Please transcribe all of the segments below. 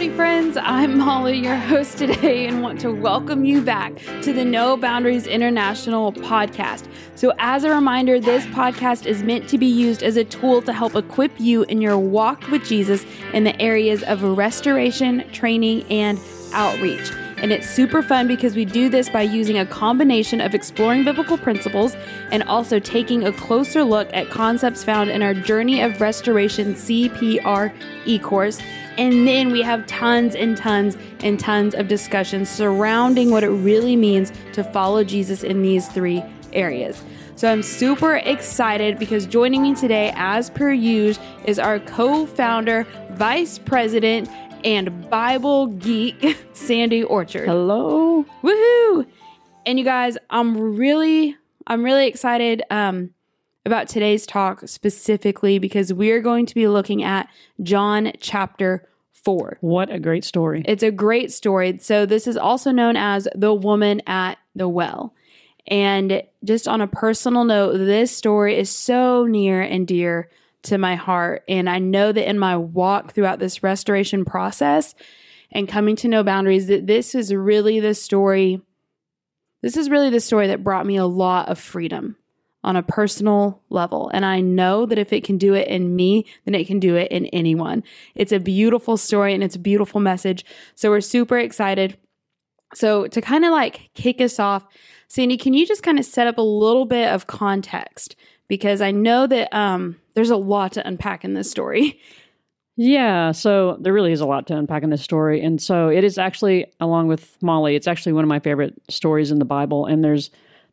Howdy, friends. I'm Molly, your host today, and want to welcome you back to the No Boundaries International podcast. So, as a reminder, this podcast is meant to be used as a tool to help equip you in your walk with Jesus in the areas of restoration, training, and outreach. And it's super fun because we do this by using a combination of exploring biblical principles and also taking a closer look at concepts found in our Journey of Restoration CPR e course. And then we have tons and tons and tons of discussions surrounding what it really means to follow Jesus in these three areas. So I'm super excited because joining me today, as per usual, is our co founder, vice president, and Bible geek, Sandy Orchard. Hello. Woohoo! And you guys, I'm really, I'm really excited um, about today's talk specifically because we're going to be looking at John chapter 4. What a great story. It's a great story. So, this is also known as the woman at the well. And just on a personal note, this story is so near and dear to my heart. And I know that in my walk throughout this restoration process and coming to No Boundaries, that this is really the story. This is really the story that brought me a lot of freedom on a personal level. And I know that if it can do it in me, then it can do it in anyone. It's a beautiful story and it's a beautiful message. So we're super excited. So to kind of like kick us off, Sandy, can you just kind of set up a little bit of context? Because I know that um, there's a lot to unpack in this story. Yeah, so there really is a lot to unpack in this story. And so it is actually, along with Molly, it's actually one of my favorite stories in the Bible. And there's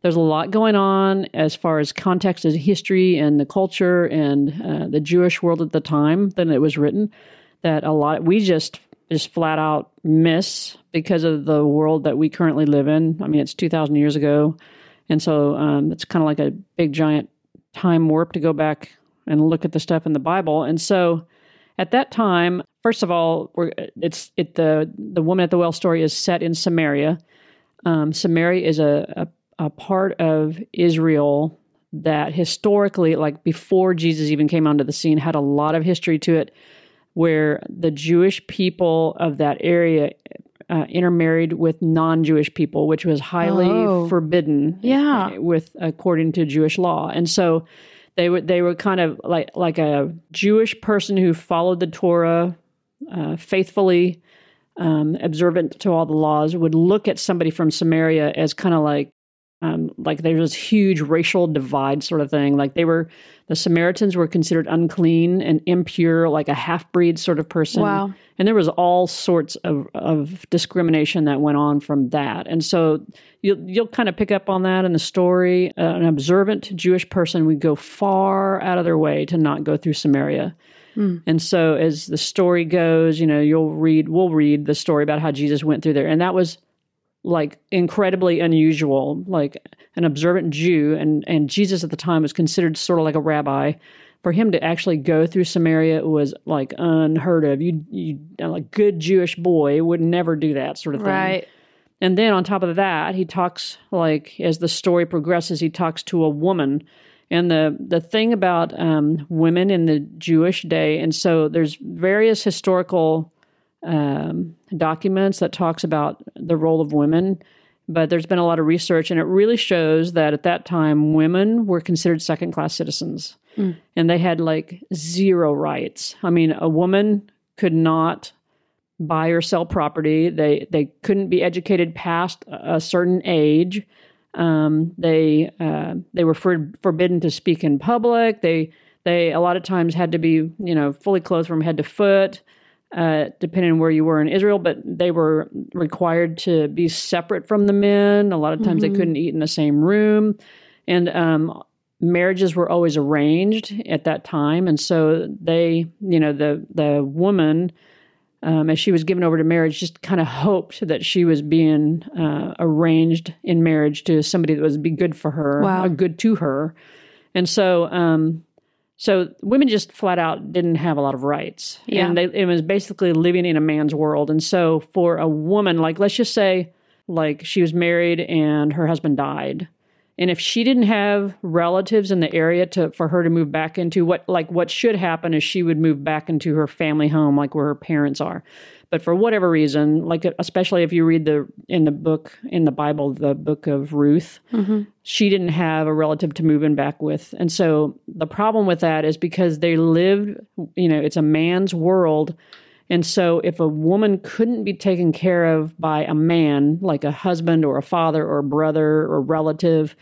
there's a lot going on as far as context as history and the culture and uh, the Jewish world at the time that it was written that a lot we just just flat out miss because of the world that we currently live in. I mean, it's 2,000 years ago. And so um, it's kind of like a big giant time warp to go back and look at the stuff in the Bible. And so at that time, first of all, it's it the the woman at the well story is set in Samaria. Um, Samaria is a, a, a part of Israel that historically, like before Jesus even came onto the scene, had a lot of history to it, where the Jewish people of that area uh, intermarried with non-Jewish people, which was highly oh. forbidden. Yeah, with according to Jewish law, and so they were they were kind of like like a Jewish person who followed the Torah uh, faithfully, um, observant to all the laws, would look at somebody from Samaria as kind of like um, like there's this huge racial divide sort of thing. Like they were, the Samaritans were considered unclean and impure, like a half breed sort of person. Wow. And there was all sorts of, of discrimination that went on from that. And so you'll, you'll kind of pick up on that in the story. Uh, an observant Jewish person would go far out of their way to not go through Samaria. Mm. And so as the story goes, you know, you'll read, we'll read the story about how Jesus went through there. And that was like incredibly unusual, like an observant Jew, and and Jesus at the time was considered sort of like a rabbi. For him to actually go through Samaria was like unheard of. You you like good Jewish boy would never do that sort of thing. Right. And then on top of that, he talks like as the story progresses, he talks to a woman. And the the thing about um, women in the Jewish day, and so there's various historical um, documents that talks about the role of women. But there's been a lot of research, and it really shows that at that time, women were considered second class citizens mm. and they had like zero rights. I mean, a woman could not buy or sell property, they, they couldn't be educated past a certain age. Um, they uh, they were for, forbidden to speak in public. They they a lot of times had to be you know fully clothed from head to foot uh, depending on where you were in Israel, but they were required to be separate from the men. A lot of times mm-hmm. they couldn't eat in the same room. And um, marriages were always arranged at that time. And so they, you know, the, the woman, um, as she was given over to marriage, just kind of hoped that she was being uh, arranged in marriage to somebody that would be good for her, wow. good to her. And so, um, so women just flat out didn't have a lot of rights. Yeah. And they, it was basically living in a man's world. And so for a woman, like let's just say like she was married and her husband died And if she didn't have relatives in the area to for her to move back into, what like what should happen is she would move back into her family home, like where her parents are. But for whatever reason, like especially if you read the in the book in the Bible, the book of Ruth, mm-hmm. she didn't have a relative to move in back with, and so the problem with that is because they lived, you know, it's a man's world. And so, if a woman couldn't be taken care of by a man, like a husband or a father or a brother or relative,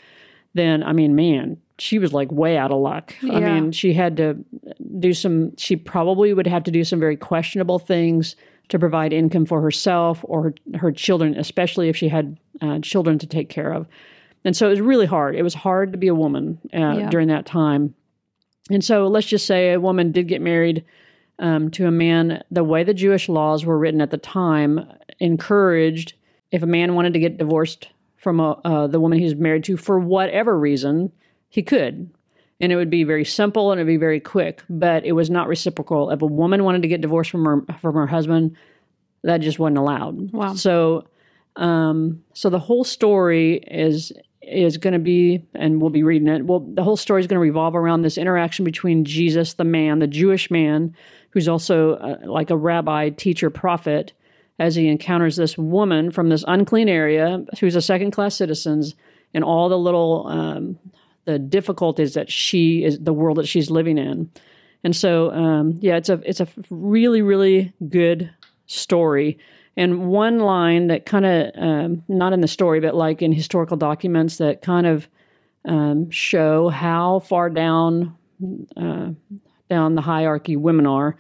then I mean, man, she was like way out of luck. Yeah. I mean, she had to do some, she probably would have to do some very questionable things to provide income for herself or her, her children, especially if she had uh, children to take care of. And so it was really hard. It was hard to be a woman uh, yeah. during that time. And so let's just say a woman did get married um, to a man. The way the Jewish laws were written at the time encouraged if a man wanted to get divorced from a, uh, the woman he's married to for whatever reason, he could and it would be very simple and it'd be very quick but it was not reciprocal. If a woman wanted to get divorced from her from her husband that just wasn't allowed. Wow. So um so the whole story is is going to be and we'll be reading it well the whole story is going to revolve around this interaction between jesus the man the jewish man who's also uh, like a rabbi teacher prophet as he encounters this woman from this unclean area who's a second class citizen and all the little um, the difficulties that she is the world that she's living in. And so, um, yeah, it's a it's a really really good story. And one line that kind of um, not in the story, but like in historical documents that kind of um, show how far down uh, down the hierarchy women are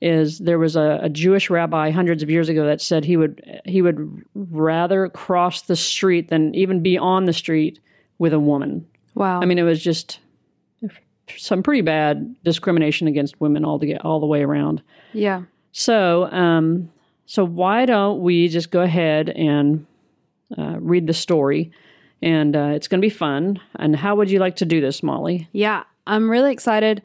is there was a, a, Jewish rabbi hundreds of years ago that said he would he would rather cross the street than even be on the street with a woman. Wow. I mean, it was just some pretty bad discrimination against women all the all the way around. Yeah. So, um, so why don't we just go ahead and uh, read the story, and uh, it's going to be fun. And how would you like to do this, Molly? Yeah, I'm really excited.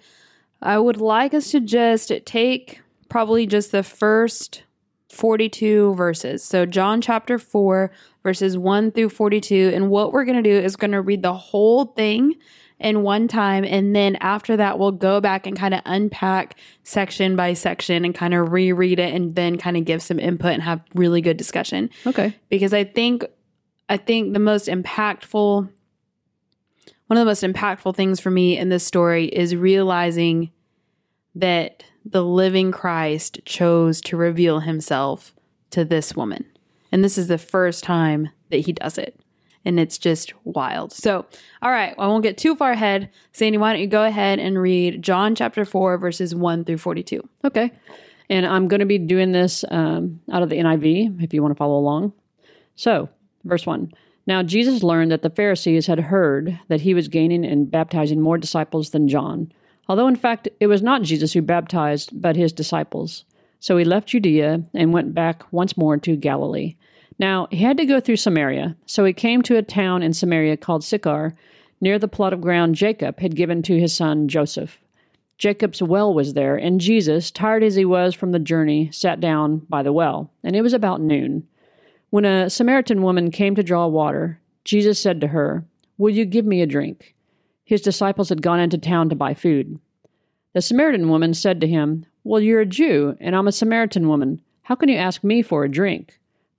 I would like us to just take probably just the first 42 verses. So, John chapter 4, verses 1 through 42. And what we're going to do is going to read the whole thing in one time. And then after that, we'll go back and kind of unpack section by section and kind of reread it and then kind of give some input and have really good discussion. Okay. Because I think, I think the most impactful, one of the most impactful things for me in this story is realizing that the living Christ chose to reveal himself to this woman. And this is the first time that he does it. And it's just wild. So, all right, I won't get too far ahead. Sandy, why don't you go ahead and read John chapter 4, verses 1 through 42? Okay. And I'm going to be doing this um, out of the NIV if you want to follow along. So, verse 1. Now, Jesus learned that the Pharisees had heard that he was gaining and baptizing more disciples than John although in fact it was not Jesus who baptized, but his disciples. So he left Judea and went back once more to Galilee. Now he had to go through Samaria, so he came to a town in Samaria called Sychar, near the plot of ground Jacob had given to his son Joseph. Jacob's well was there, and Jesus, tired as he was from the journey, sat down by the well, and it was about noon. When a Samaritan woman came to draw water, Jesus said to her, Will you give me a drink? His disciples had gone into town to buy food. The Samaritan woman said to him, Well, you're a Jew, and I'm a Samaritan woman. How can you ask me for a drink?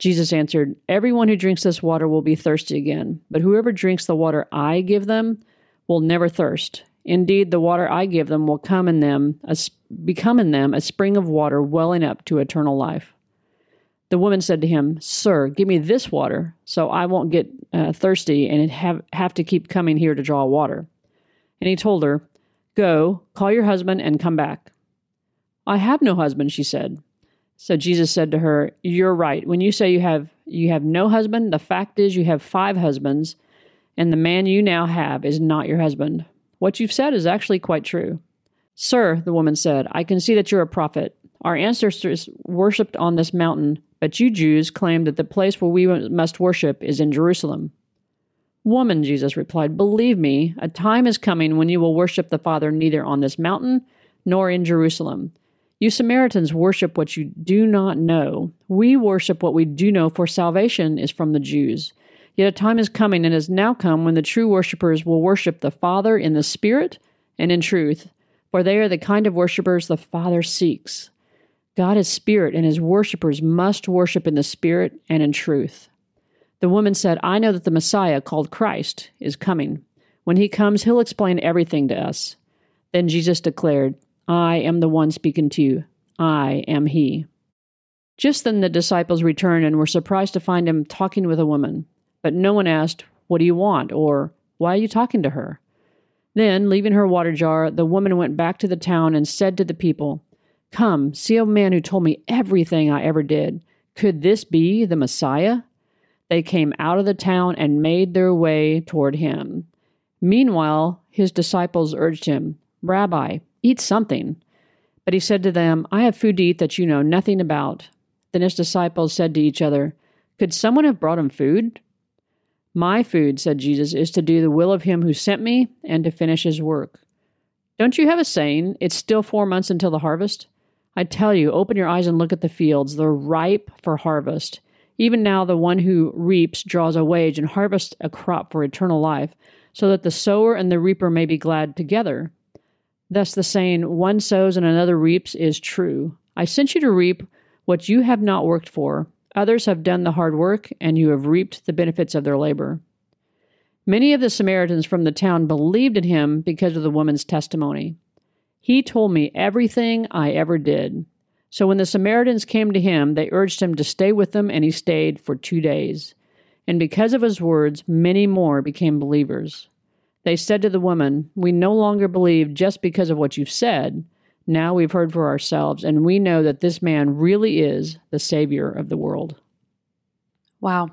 Jesus answered, Everyone who drinks this water will be thirsty again, but whoever drinks the water I give them will never thirst. Indeed, the water I give them will come in them, a, become in them a spring of water welling up to eternal life. The woman said to him, Sir, give me this water, so I won't get uh, thirsty and have, have to keep coming here to draw water. And he told her, Go, call your husband and come back. I have no husband, she said. So Jesus said to her, You're right. When you say you have you have no husband, the fact is you have five husbands, and the man you now have is not your husband. What you've said is actually quite true. Sir, the woman said, I can see that you're a prophet. Our ancestors worshipped on this mountain, but you Jews claim that the place where we must worship is in Jerusalem. Woman, Jesus replied, believe me, a time is coming when you will worship the Father neither on this mountain nor in Jerusalem. You Samaritans worship what you do not know. We worship what we do know, for salvation is from the Jews. Yet a time is coming and has now come when the true worshippers will worship the Father in the Spirit and in truth, for they are the kind of worshippers the Father seeks. God is Spirit, and his worshippers must worship in the Spirit and in truth. The woman said, I know that the Messiah, called Christ, is coming. When he comes, he'll explain everything to us. Then Jesus declared, I am the one speaking to you. I am he. Just then the disciples returned and were surprised to find him talking with a woman. But no one asked, What do you want? or Why are you talking to her? Then, leaving her water jar, the woman went back to the town and said to the people, Come, see a man who told me everything I ever did. Could this be the Messiah? They came out of the town and made their way toward him. Meanwhile, his disciples urged him, Rabbi, eat something. But he said to them, I have food to eat that you know nothing about. Then his disciples said to each other, Could someone have brought him food? My food, said Jesus, is to do the will of him who sent me and to finish his work. Don't you have a saying, It's still four months until the harvest? I tell you, open your eyes and look at the fields. They're ripe for harvest. Even now, the one who reaps draws a wage and harvests a crop for eternal life, so that the sower and the reaper may be glad together. Thus, the saying, one sows and another reaps, is true. I sent you to reap what you have not worked for. Others have done the hard work, and you have reaped the benefits of their labor. Many of the Samaritans from the town believed in him because of the woman's testimony. He told me everything I ever did. So when the Samaritans came to him, they urged him to stay with them, and he stayed for two days. And because of his words, many more became believers. They said to the woman, We no longer believe just because of what you've said. Now we've heard for ourselves, and we know that this man really is the Savior of the world. Wow.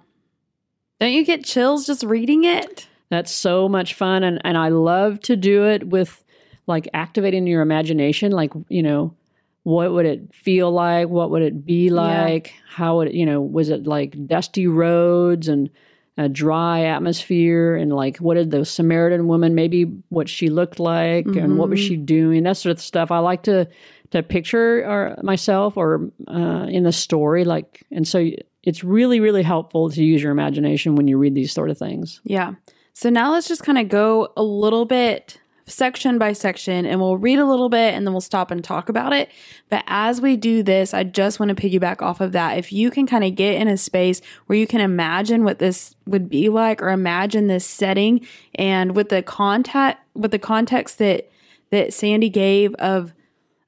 Don't you get chills just reading it? That's so much fun. And, and I love to do it with like activating your imagination. Like, you know, what would it feel like? What would it be like? Yeah. How would it, you know, was it like dusty roads and a dry atmosphere? And like, what did the Samaritan woman, maybe what she looked like mm-hmm. and what was she mm-hmm. doing? That sort of stuff. I like to, to picture or myself or uh, in the story. Like, and so it's really, really helpful to use your imagination when you read these sort of things. Yeah. So now let's just kind of go a little bit section by section and we'll read a little bit and then we'll stop and talk about it. But as we do this, I just want to piggyback off of that. If you can kind of get in a space where you can imagine what this would be like or imagine this setting and with the contact with the context that that Sandy gave of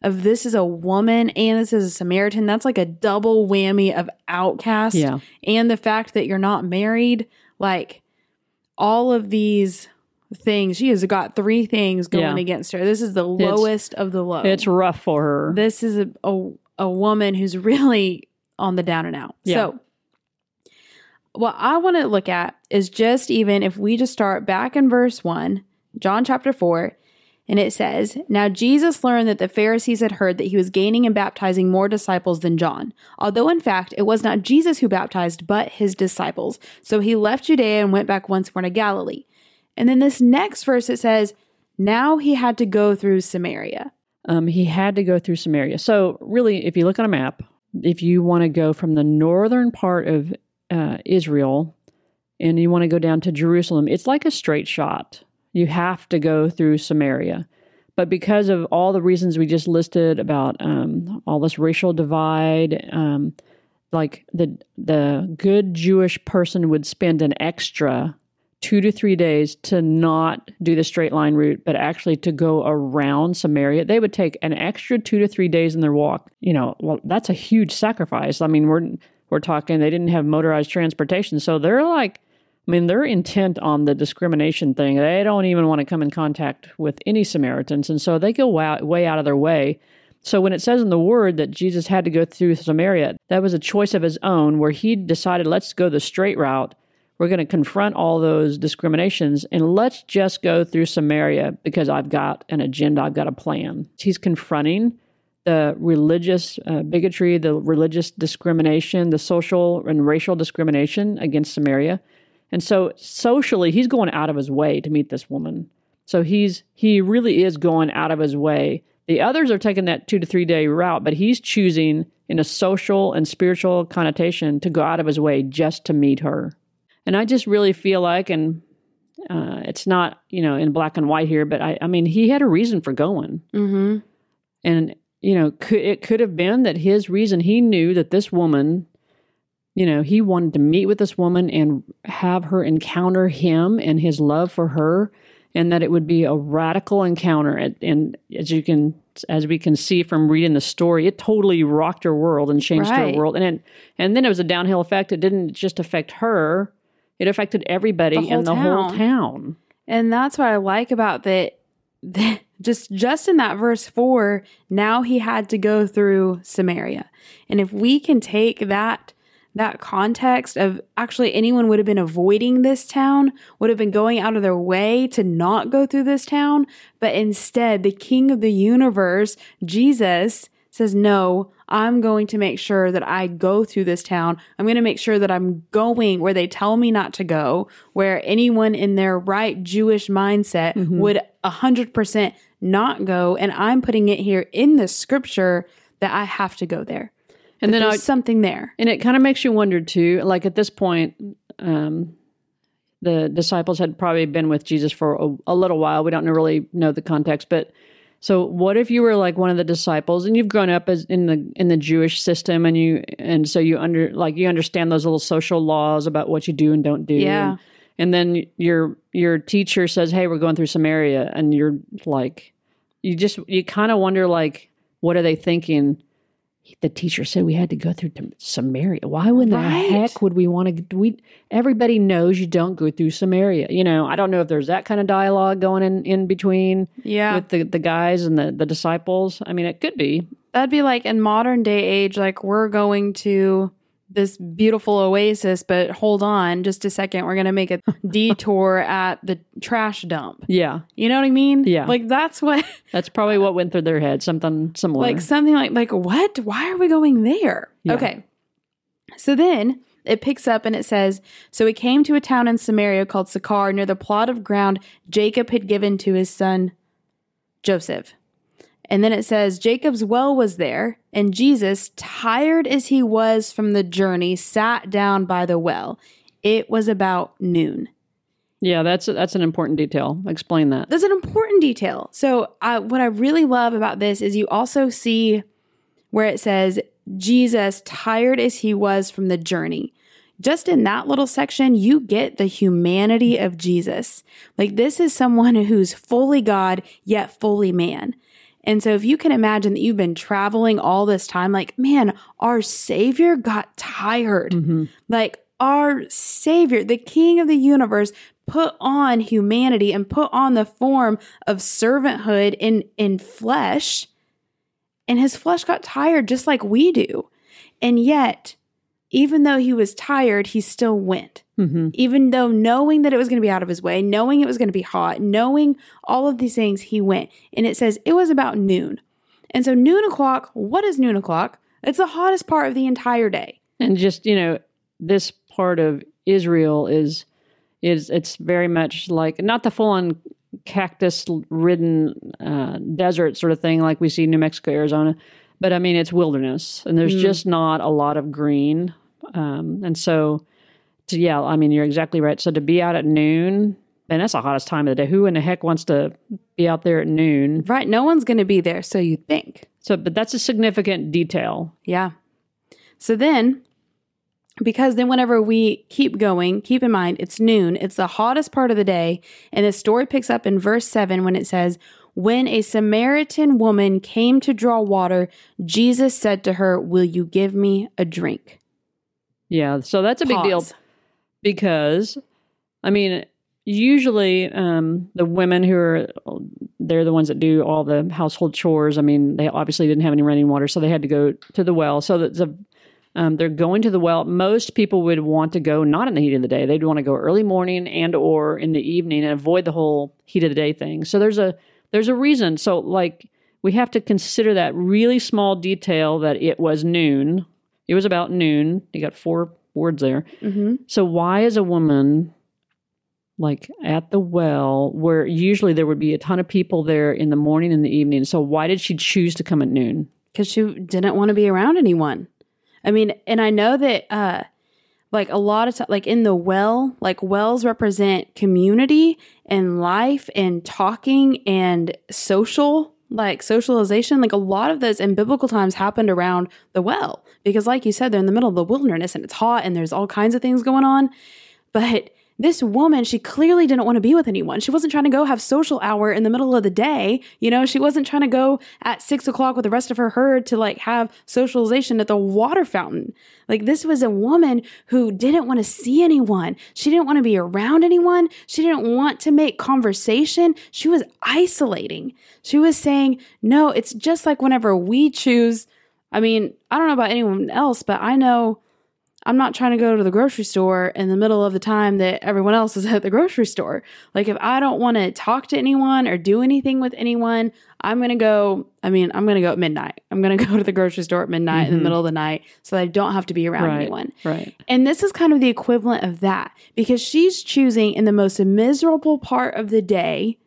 of this is a woman and this is a Samaritan, that's like a double whammy of outcast. Yeah. And the fact that you're not married, like all of these things. She has got three things going yeah. against her. This is the lowest it's, of the low. It's rough for her. This is a, a, a woman who's really on the down and out. Yeah. So, what I want to look at is just even if we just start back in verse 1, John chapter 4, and it says, Now Jesus learned that the Pharisees had heard that he was gaining and baptizing more disciples than John, although in fact it was not Jesus who baptized, but his disciples. So he left Judea and went back once more to Galilee. And then this next verse it says, now he had to go through Samaria. Um, he had to go through Samaria. So, really, if you look on a map, if you want to go from the northern part of uh, Israel and you want to go down to Jerusalem, it's like a straight shot. You have to go through Samaria. But because of all the reasons we just listed about um, all this racial divide, um, like the the good Jewish person would spend an extra two to three days to not do the straight line route, but actually to go around Samaria. They would take an extra two to three days in their walk. You know, well, that's a huge sacrifice. I mean, we're we're talking they didn't have motorized transportation, so they're like, I mean, they're intent on the discrimination thing. They don't even want to come in contact with any Samaritans, and so they go way, way out of their way. So when it says in the word that Jesus had to go through Samaria, that was a choice of his own where he decided, let's go the straight route we're going to confront all those discriminations and let's just go through Samaria because I've got an agenda, I've got a plan. He's confronting the religious uh, bigotry, the religious discrimination, the social and racial discrimination against Samaria. And so socially, he's going out of his way to meet this woman. So he's he really is going out of his way. The others are taking that 2 to 3 day route, but he's choosing in a social and spiritual connotation to go out of his way just to meet her. And I just really feel like and uh, it's not, you know, in black and white here, but I, I mean, he had a reason for going. Mm-hmm. And you know, could, it could have been that his reason he knew that this woman, you know, he wanted to meet with this woman and have her encounter him and his love for her, and that it would be a radical encounter. And, and as you can, as we can see from reading the story, it totally rocked her world and changed Right. her world. And it, and then it was a downhill effect. It didn't just affect her; it affected everybody The in the whole town. town. And that's what I like about that. that just just in that verse 4, now he had to go through Samaria. And if we can take that that context of actually anyone would have been avoiding this town, would have been going out of their way to not go through this town, but instead the king of the universe, Jesus, says, No, I'm going to make sure that I go through this town. I'm going to make sure that I'm going where they tell me not to go, where anyone in their right Jewish mindset would 100% not go. And I'm putting it here in the scripture that I have to go there. And then I, something there. And it kind of makes you wonder too. Like at this point, um, the disciples had probably been with Jesus for a, a little while. We don't really know the context, but so what if you were like one of the disciples and you've grown up as in the in the Jewish system and you and so you under like you understand those little social laws about what you do and don't do. Yeah. And, and then your your teacher says, "Hey, we're going through Samaria," and you're like, you just you kind of wonder like, what are they thinking? The teacher said we had to go through Samaria. Why would Right. the heck would we want to? We everybody knows you don't go through Samaria. You know, I don't know if there's that kind of dialogue going in in between Yeah. with the the guys and the the disciples. I mean, it could be. That'd be like in modern day age, like we're going to this beautiful oasis, but hold on just a second. We're going to make a detour at the trash dump. Yeah, You know what I mean? Yeah. Like that's what, that's probably what went through their head. Something similar. like something like, like what? Why are we going there? Yeah. Okay. So then it picks up and it says, So he came to a town in Samaria called Sychar near the plot of ground Jacob had given to his son Joseph. And then it says, Jacob's well was there, and Jesus, tired as he was from the journey, sat down by the well. It was about noon. yeah, that's that's an important detail. Explain that. That's an important detail. So, I, what I really love about this is you also see where it says, Jesus, tired as he was from the journey. Just in that little section, you get the humanity of Jesus. Like, this is someone who's fully God, yet fully man. And so, if you can imagine that you've been traveling all this time, like, man, our Savior got tired. Mm-hmm. Like, our Savior, the King of the universe, put on humanity and put on the form of servanthood in, in flesh. And his flesh got tired just like we do. And yet, even though he was tired, he still went. hmm Even though knowing that it was going to be out of his way, knowing it was going to be hot, knowing all of these things, he went. And it says it was about noon. And so, noon o'clock, what is noon o'clock? It's the hottest part of the entire day. And just you know, this part of Israel is is it's very much like not the full on cactus ridden uh, desert sort of thing like we see in New Mexico, Arizona, but I mean it's wilderness and there's Mm. just not a lot of green, um, and so to, yeah, I mean you're exactly right. So to be out at noon, man, that's the hottest time of the day. Who in the heck wants to be out there at noon? Right? No one's going to be there, so you think. So, but that's a significant detail. Yeah. So then, because then whenever we keep going, keep in mind it's noon, it's the hottest part of the day. And the story picks up in verse 7 when it says, When a Samaritan woman came to draw water, Jesus said to her, Will you give me a drink? Yeah, so that's a big deal. Because I mean, usually um, the women who are they're the ones that do all the household chores. I mean, they obviously didn't have any running water, so they had to go to the well. So that's a Um, they're going to the well. Most people would want to go not in the heat of the day. They'd want to go early morning and or in the evening and avoid the whole heat of the day thing. So there's a there's a reason. So like we have to consider that really small detail that it was noon. It was about noon. You got four words there. Mm-hmm. So why is a woman like at the well where usually there would be a ton of people there in the morning and the evening? So why did she choose to come at noon? Because she didn't want to be around anyone. I mean, and I know that uh like a lot of time like in the well, like wells represent community and life and talking and social like socialization, like a lot of those in biblical times happened around the well because, like you said, they're in the middle of the wilderness and it's hot and there's all kinds of things going on. But this woman, she clearly didn't want to be with anyone. She wasn't trying to go have social hour in the middle of the day. You know, she wasn't trying to go at six o'clock with the rest of her herd to like have socialization at the water fountain. Like this was a woman who didn't want to see anyone. She didn't want to be around anyone. She didn't want to make conversation. She was isolating. She was saying, no, it's just like whenever we choose. I mean, I don't know about anyone else, but I know I'm not trying to go to the grocery store in the middle of the time that everyone else is at the grocery store. Like, if I don't want to talk to anyone or do anything with anyone, I'm going to go. I mean, I'm going to go at midnight. I'm going to go to the grocery store at midnight in the Mhm. middle of the night so that I don't have to be around right. anyone. Right. And this is kind of the equivalent of that because she's choosing in the most miserable part of the day.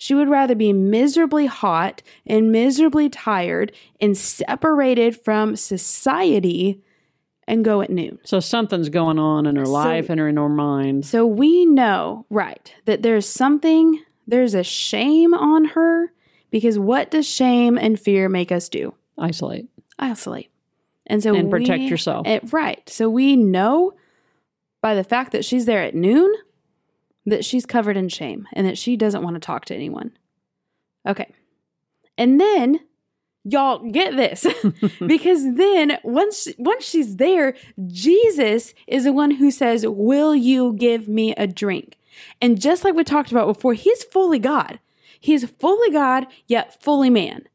She would rather be miserably hot and miserably tired and separated from society and go at noon. So something's going on in her So- life and her in her mind. So we know, right, that there's something, there's a shame on her because what does shame and fear make us do? Isolate. Isolate. And so And protect we- yourself. eh, right. So we know by the fact that she's there at noon that she's covered in shame and that she doesn't want to talk to anyone. Okay. And then y'all get this because then once once she's there Jesus is the one who says will you give me a drink and just like we talked about before he's fully God he's fully God yet fully man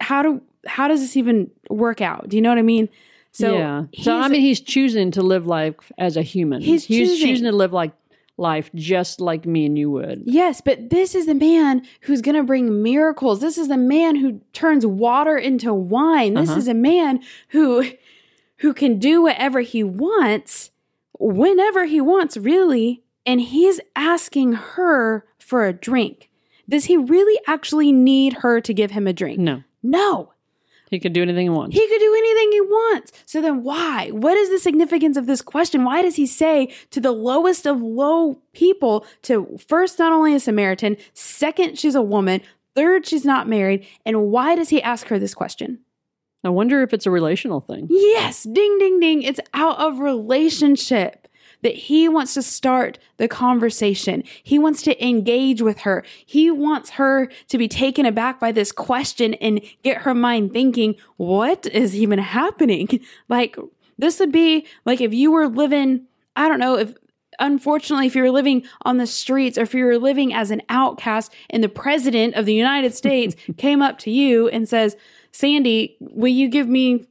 how do how does this even work out do you know what I mean so yeah. So I mean, he's choosing to live life as a human. He's choosing. choosing to live like life just like me and you would. Yes, but this is the man who's going to bring miracles. This is the man who turns water into wine. This Uh-huh. is a man who who can do whatever he wants whenever he wants really, and he's asking her for a drink. Does he really actually need her to give him a drink? No, No. He could do anything he wants. He could do anything he wants. So then why? What is the significance of this question? Why does he say to the lowest of low people to first not only a Samaritan, second she's a woman, third she's not married, and why does he ask her this question? I wonder if it's a relational thing. Yes, ding ding ding, it's out of relationship. That he wants to start the conversation. He wants to engage with her. He wants her to be taken aback by this question and get her mind thinking, what is even happening? Like, this would be like if you were living, I don't know, if unfortunately, if you were living on the streets or if you were living as an outcast and the president of the United States came up to you and says, Sandy, will you give me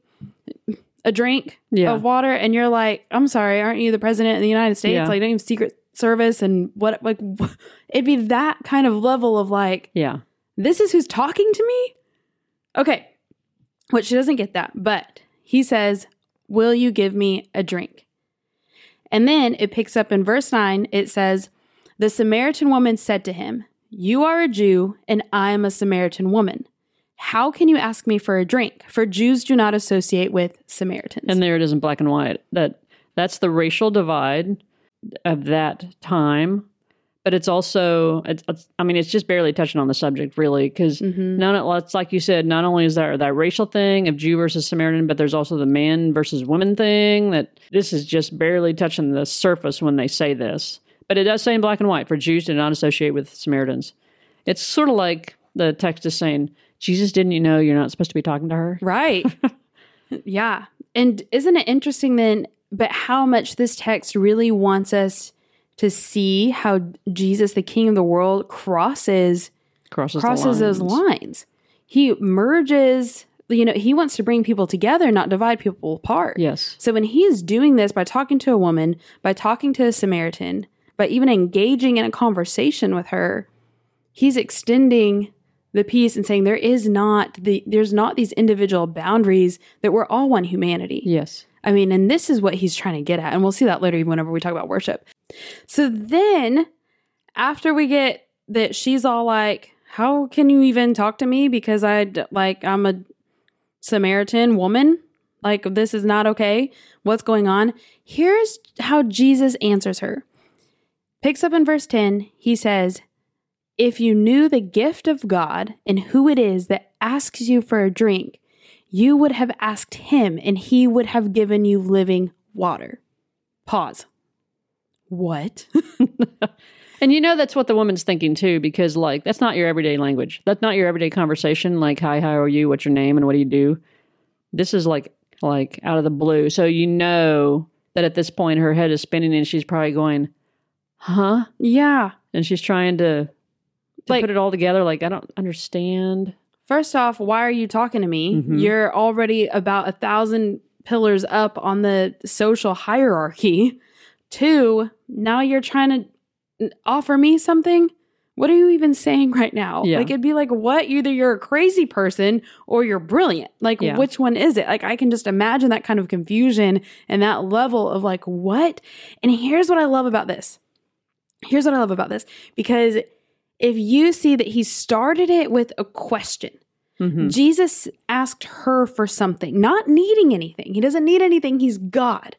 a drink Yeah. of water? And you're like, I'm sorry, aren't you the president of the United States? Yeah. Like, don't have Secret Service and what? Like, it'd be that kind of level of like, Yeah. this is who's talking to me? Okay. Which she doesn't get that, but he says, Will you give me a drink? And then it picks up in verse 9. It says, The Samaritan woman said to him, You are a Jew, and I am a Samaritan woman. How can you ask me for a drink? For Jews do not associate with Samaritans. And there it is in black and white. That that's the racial divide of that time. But it's also, it's, it's, I mean, it's just barely touching on the subject, really, because Mhm. none. Of, it's like you said, not only is there that racial thing of Jew versus Samaritan, but there's also the man versus woman thing. That this is just barely touching the surface when they say this. But it does say in black and white for Jews do not associate with Samaritans. It's sort of like the text is saying, Jesus, didn't you know you're not supposed to be talking to her? Right. yeah. And isn't it interesting then, but how much this text really wants us to see how Jesus, the King of the world, crosses Crosses, crosses the those lines. lines. He merges you know, he wants to bring people together, not divide people apart. Yes. So when he is doing this by talking to a woman, by talking to a Samaritan, by even engaging in a conversation with her, he's extending the peace and saying there is not the there's not these individual boundaries that we're all one humanity. Yes. I mean, and this is what he's trying to get at. And we'll see that later whenever we talk about worship. So then after we get that she's all like, How can you even talk to me? Because I like I'm a Samaritan woman. Like this is not okay. What's going on? Here's how Jesus answers her. Picks up in verse 10, he says, If you knew the gift of God and who it is that asks you for a drink, you would have asked him and he would have given you living water. Pause. What? And you know that's what the woman's thinking too, because like that's not your everyday language. That's not your everyday conversation. Like, hi, how are you? What's your name? And what do you do? This is like like out of the blue. So you know that at this point her head is spinning and she's probably going, huh? yeah. And she's trying to to Like- put it all together. Like, I don't understand. First off, why are you talking to me? Mhm. You're already about a thousand pillars up on the social hierarchy. Two, now you're trying to offer me something. What are you even saying right now? Yeah. Like it'd be like, what? Either you're a crazy person or you're brilliant. Like, Yeah. which one is it? Like, I can just imagine that kind of confusion and that level of like, what? And here's what I love about this. Here's what I love about this because if you see that he started it with a question, Mhm. Jesus asked her for something, not needing anything. He doesn't need anything, he's God.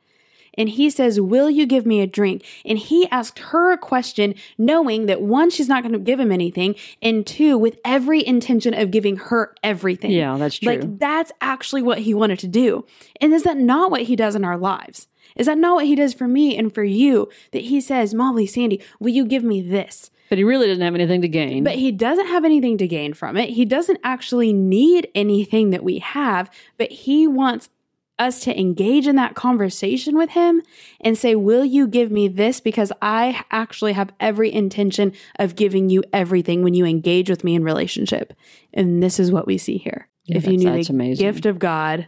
And he says, Will you give me a drink? And he asked her a question, knowing that one, she's not going to give him anything, and two, with every intention of giving her everything. Yeah, that's true. Like, that's actually what he wanted to do. And is that not what he does in our lives? Is that not what he does for me and for you? That he says, Molly, Sandy, will you give me this? But he really doesn't have anything to gain. But he doesn't have anything to gain from it. He doesn't actually need anything that we have, but he wants us to engage in that conversation with him and say, Will you give me this? Because I actually have every intention of giving you everything when you engage with me in relationship. And this is what we see here. Yeah, if you knew the amazing. gift of God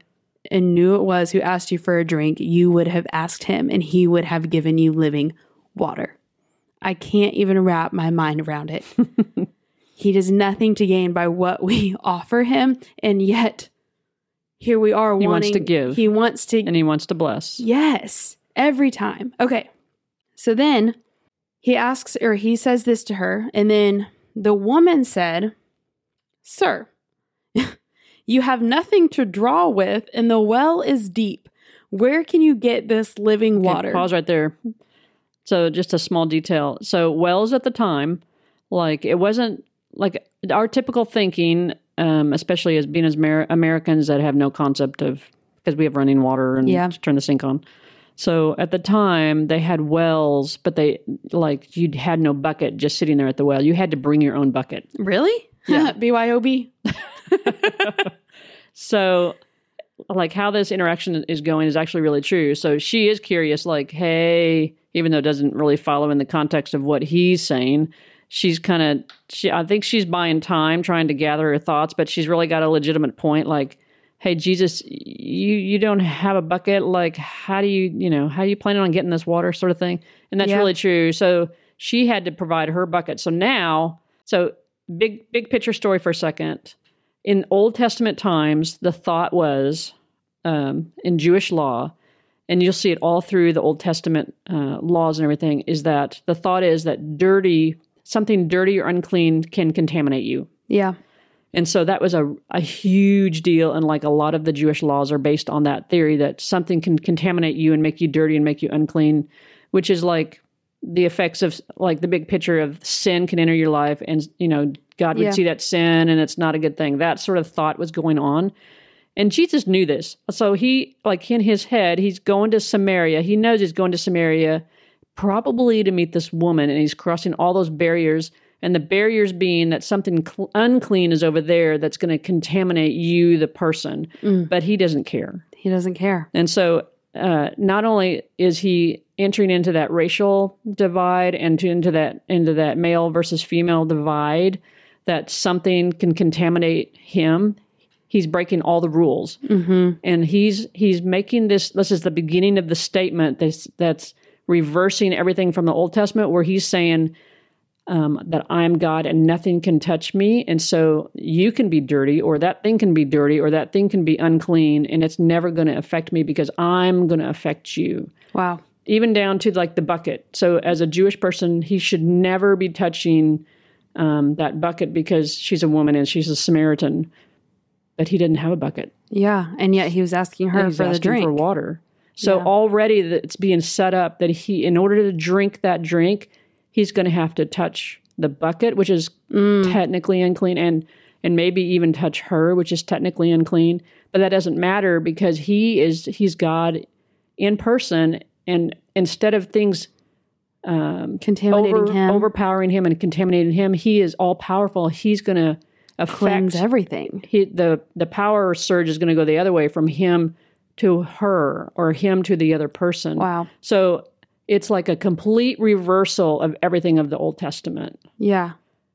and knew it was who asked you for a drink, you would have asked him and he would have given you living water. I can't even wrap my mind around it. he does nothing to gain by what we offer him, and yet here we are He wants to give. He wants to and he wants to bless. Yes, every time. Okay. So then he asks, or he says this to her, and then the woman said, Sir, you have nothing to draw with, and the well is deep. Where can you get this living Okay, water? pause right there. So, just a small detail. So, wells at the time, like it wasn't like our typical thinking, um, especially as being as Amer- Americans that have no concept of because we have running water and Yeah. turn the sink on. So at the time they had wells, but they like you had no bucket just sitting there at the well. You had to bring your own bucket. Really? Yeah. BYOB? So, like how this interaction is going is actually really true. So she is curious, like, hey, even though it doesn't really follow in the context of what he's saying, she's kind of, she, I think she's buying time trying to gather her thoughts, but she's really got a legitimate point, like. Hey Jesus, you you don't have a bucket. Like, how do you you know how do you planning on getting this water, sort of thing? And that's Yeah. really true. So she had to provide her bucket. So now, so big big picture story for a second in Old Testament times, the thought was um, in Jewish law, and you'll see it all through the Old Testament uh, laws and everything, is that the thought is that dirty, something dirty or unclean can contaminate you. Yeah. And so that was a, a huge deal. And like a lot of the Jewish laws are based on that theory that something can contaminate you and make you dirty and make you unclean, which is like the effects of like the big picture of sin can enter your life and, you know, God would Yeah. see that sin and it's not a good thing. That sort of thought was going on. And Jesus knew this. So he, like in his head, he's going to Samaria. He knows he's going to Samaria probably to meet this woman and he's crossing all those barriers and the barriers being that something cl- unclean is over there that's going to contaminate you the person Mm. but he doesn't care He doesn't care. and so uh, not only is he entering into that racial divide and to, into that into that male versus female divide that something can contaminate him he's breaking all the rules Mm-hmm. and he's he's making this this is the beginning of the statement that's that's reversing everything from the old testament where he's saying um, that i'm god and nothing can touch me and so you can be dirty or that thing can be dirty or that thing can be unclean and it's never going to affect me because i'm going to affect you Wow. even down to like the bucket. So as a Jewish person, he should never be touching um, that bucket because she's a woman and she's a Samaritan. But he didn't have a bucket. Yeah, and yet he was asking her for the drink. for water. So Yeah. already it's being set up that he, in order to drink that drink, he's going to have to touch the bucket, which is Mm. technically unclean, and and maybe even touch her, which is technically unclean. But that doesn't matter because he is he's God in person, and instead of things um, Contaminating over, him. overpowering him and contaminating him, he is all powerful. He's going to cleanse affect everything. he, the the power surge is going to go the other way from him to her or him to the other person. Wow. So it's like a complete reversal of everything of the Old Testament. Yeah.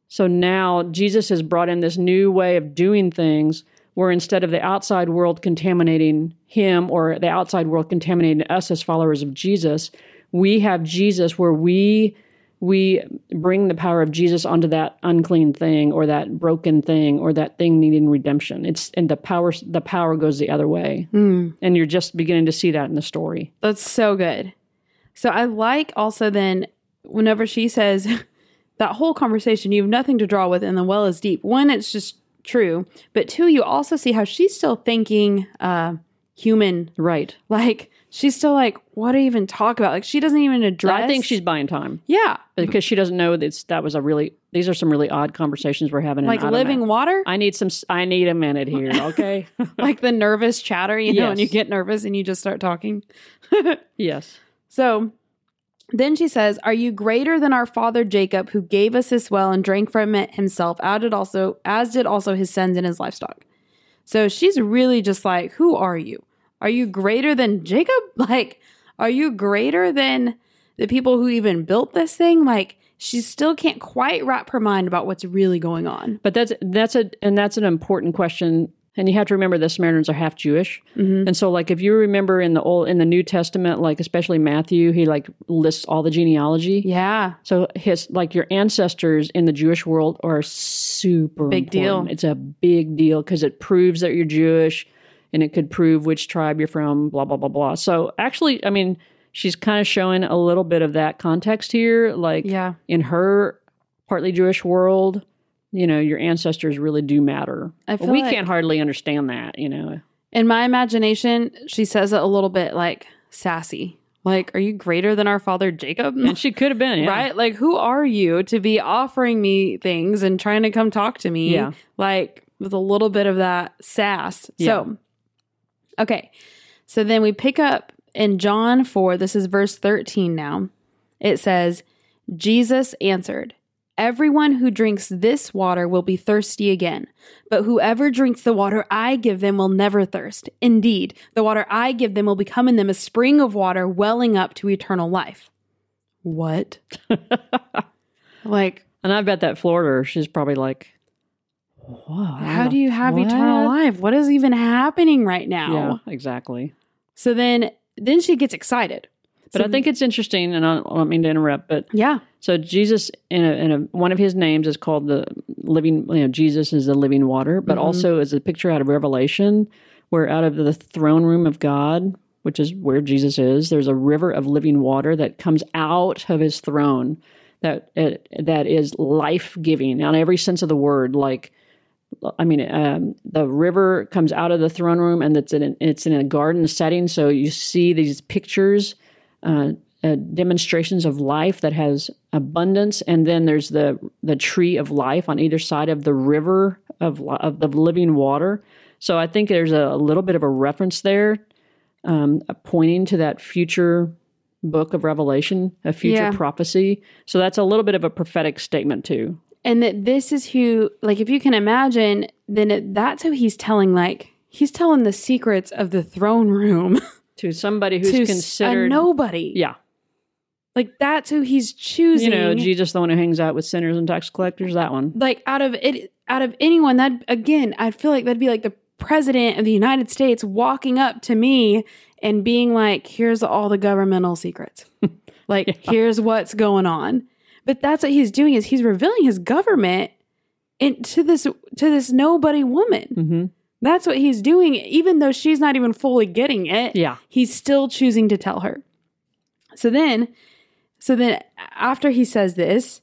So now Jesus has brought in this new way of doing things where instead of the outside world contaminating him or the outside world contaminating us as followers of Jesus, we have Jesus where we we bring the power of Jesus onto that unclean thing or that broken thing or that thing needing redemption. It's and the power the power goes the other way. Mm. And you're just beginning to see that in the story. That's so good. So I like also then whenever she says that whole conversation, you have nothing to draw with, and the well is deep. One, it's just true, but two, you also see how she's still thinking uh, human. Right. Like she's still like, what do you even talk about? Like she doesn't even address. I think she's buying time. yeah, because she doesn't know that that was a really these are some really odd conversations we're having. like living know. water, I need some. I need a minute here. Okay. like the nervous chatter. You know, when you get nervous and you just start talking. yes. So then she says, Are you greater than our father Jacob, who gave us this well and drank from it himself, as did also, as did also his sons and his livestock? So she's really just like, Who are you? Are you greater than Jacob? Like, are you greater than the people who even built this thing? Like, she still can't quite wrap her mind about what's really going on. But that's that's a and that's an important question. And you have to remember the Samaritans are half Jewish, Mhm. and so like if you remember in the old in the New Testament, like especially Matthew, he like lists all the genealogy. Yeah. So his like your ancestors in the Jewish world are super Big deal. It's a big deal because it proves that you're Jewish, and it could prove which tribe you're from. Blah blah blah blah. So actually, I mean, she's kind of showing a little bit of that context here. Like Yeah. in her partly Jewish world, you know, your ancestors really do matter. I feel we like- can't hardly understand that. You know, In my imagination, she says it a little bit like sassy. Like, are you greater than our father Jacob? and she could have been yeah. Right? Like, who are you to be offering me things and trying to come talk to me? Yeah. Like, with a little bit of that sass. Yeah. So, okay. So then we pick up in John 4, this is verse 13 now. It says, Jesus answered, Everyone who drinks this water will be thirsty again, but whoever drinks the water I give them will never thirst. Indeed, the water I give them will become in them a spring of water welling up to eternal life. What? like, And I bet that Florida, she's probably like, Whoa, how do you have what? eternal life? What is even happening right now? Yeah, exactly. So then then she gets excited. But So- I think it's interesting, and I don't, mean to interrupt, but yeah. so Jesus, in a, in a one of his names is called the living. You know, Jesus is the living water, but Mhm. also is a picture out of Revelation, where out of the throne room of God, which is where Jesus is, there's a river of living water that comes out of his throne, that it, that is life giving in every sense of the word, like. I mean, um, the river comes out of the throne room, and it's in a, it's in a garden setting. So you see these pictures, uh, uh, demonstrations of life that has abundance, and then there's the the tree of life on either side of the river of of the living water. So I think there's a, a little bit of a reference there, um, pointing to that future book of Revelation, a future Yeah. prophecy. So that's a little bit of a prophetic statement too. And that this is who, like, if you can imagine, then it, that's who he's telling, like, he's telling the secrets of the throne room To somebody who's to considered, nobody. yeah, Like, that's who he's choosing. you know, Jesus, the one who hangs out with sinners and tax collectors. That one. like, out of it, out of anyone, that, again, I feel like that'd be like the president of the United States walking up to me and being like, here's all the governmental secrets. like, yeah. here's what's going on. But that's what he's doing is he's revealing his government into this to this nobody woman. Mm-hmm. That's what he's doing, even though she's not even fully getting it. Yeah. He's still choosing to tell her. So then, so then after he says this,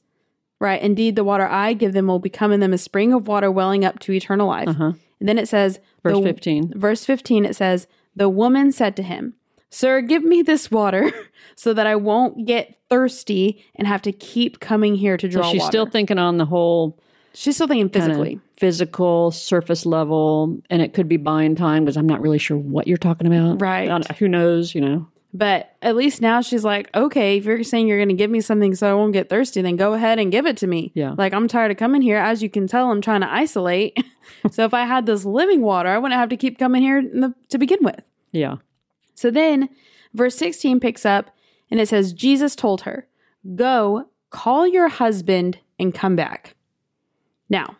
right, indeed the water I give them will become in them a spring of water welling up to eternal life. Uh-huh. And then it says, verse the, 15. Verse 15, it says, The woman said to him, Sir, give me this water so that I won't get thirsty and have to keep coming here to draw so she's water. still thinking on the whole She's still thinking physically. Physical, surface level, and it could be buying time because I'm not really sure what you're talking about. Right. Who knows, you know? But at least now she's like, okay, if you're saying you're going to give me something so I won't get thirsty, then go ahead and give it to me. Yeah. Like, I'm tired of coming here. As you can tell, I'm trying to isolate. so if I had this living water, I wouldn't have to keep coming here the, to begin with. Yeah. So then verse 16 picks up and it says, Jesus told her, Go, call your husband and come back. Now,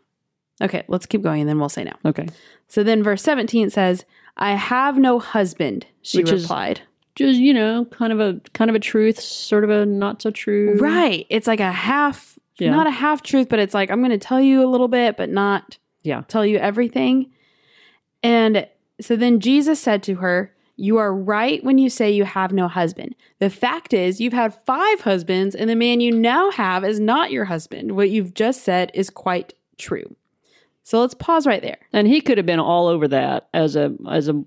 okay, let's keep going and then we'll say now. Okay. So then verse 17 says, I have no husband, she Which is- replied. Just, you know, kind of a kind of a truth, sort of a not so true. Right. It's like a half, Yeah. not a half truth, but it's like, I'm going to tell you a little bit, but not Yeah. tell you everything. And so then Jesus said to her, You are right when you say you have no husband. The fact is, you've had five husbands, and the man you now have is not your husband. What you've just said is quite true. So let's pause right there. And he could have been all over that as a as a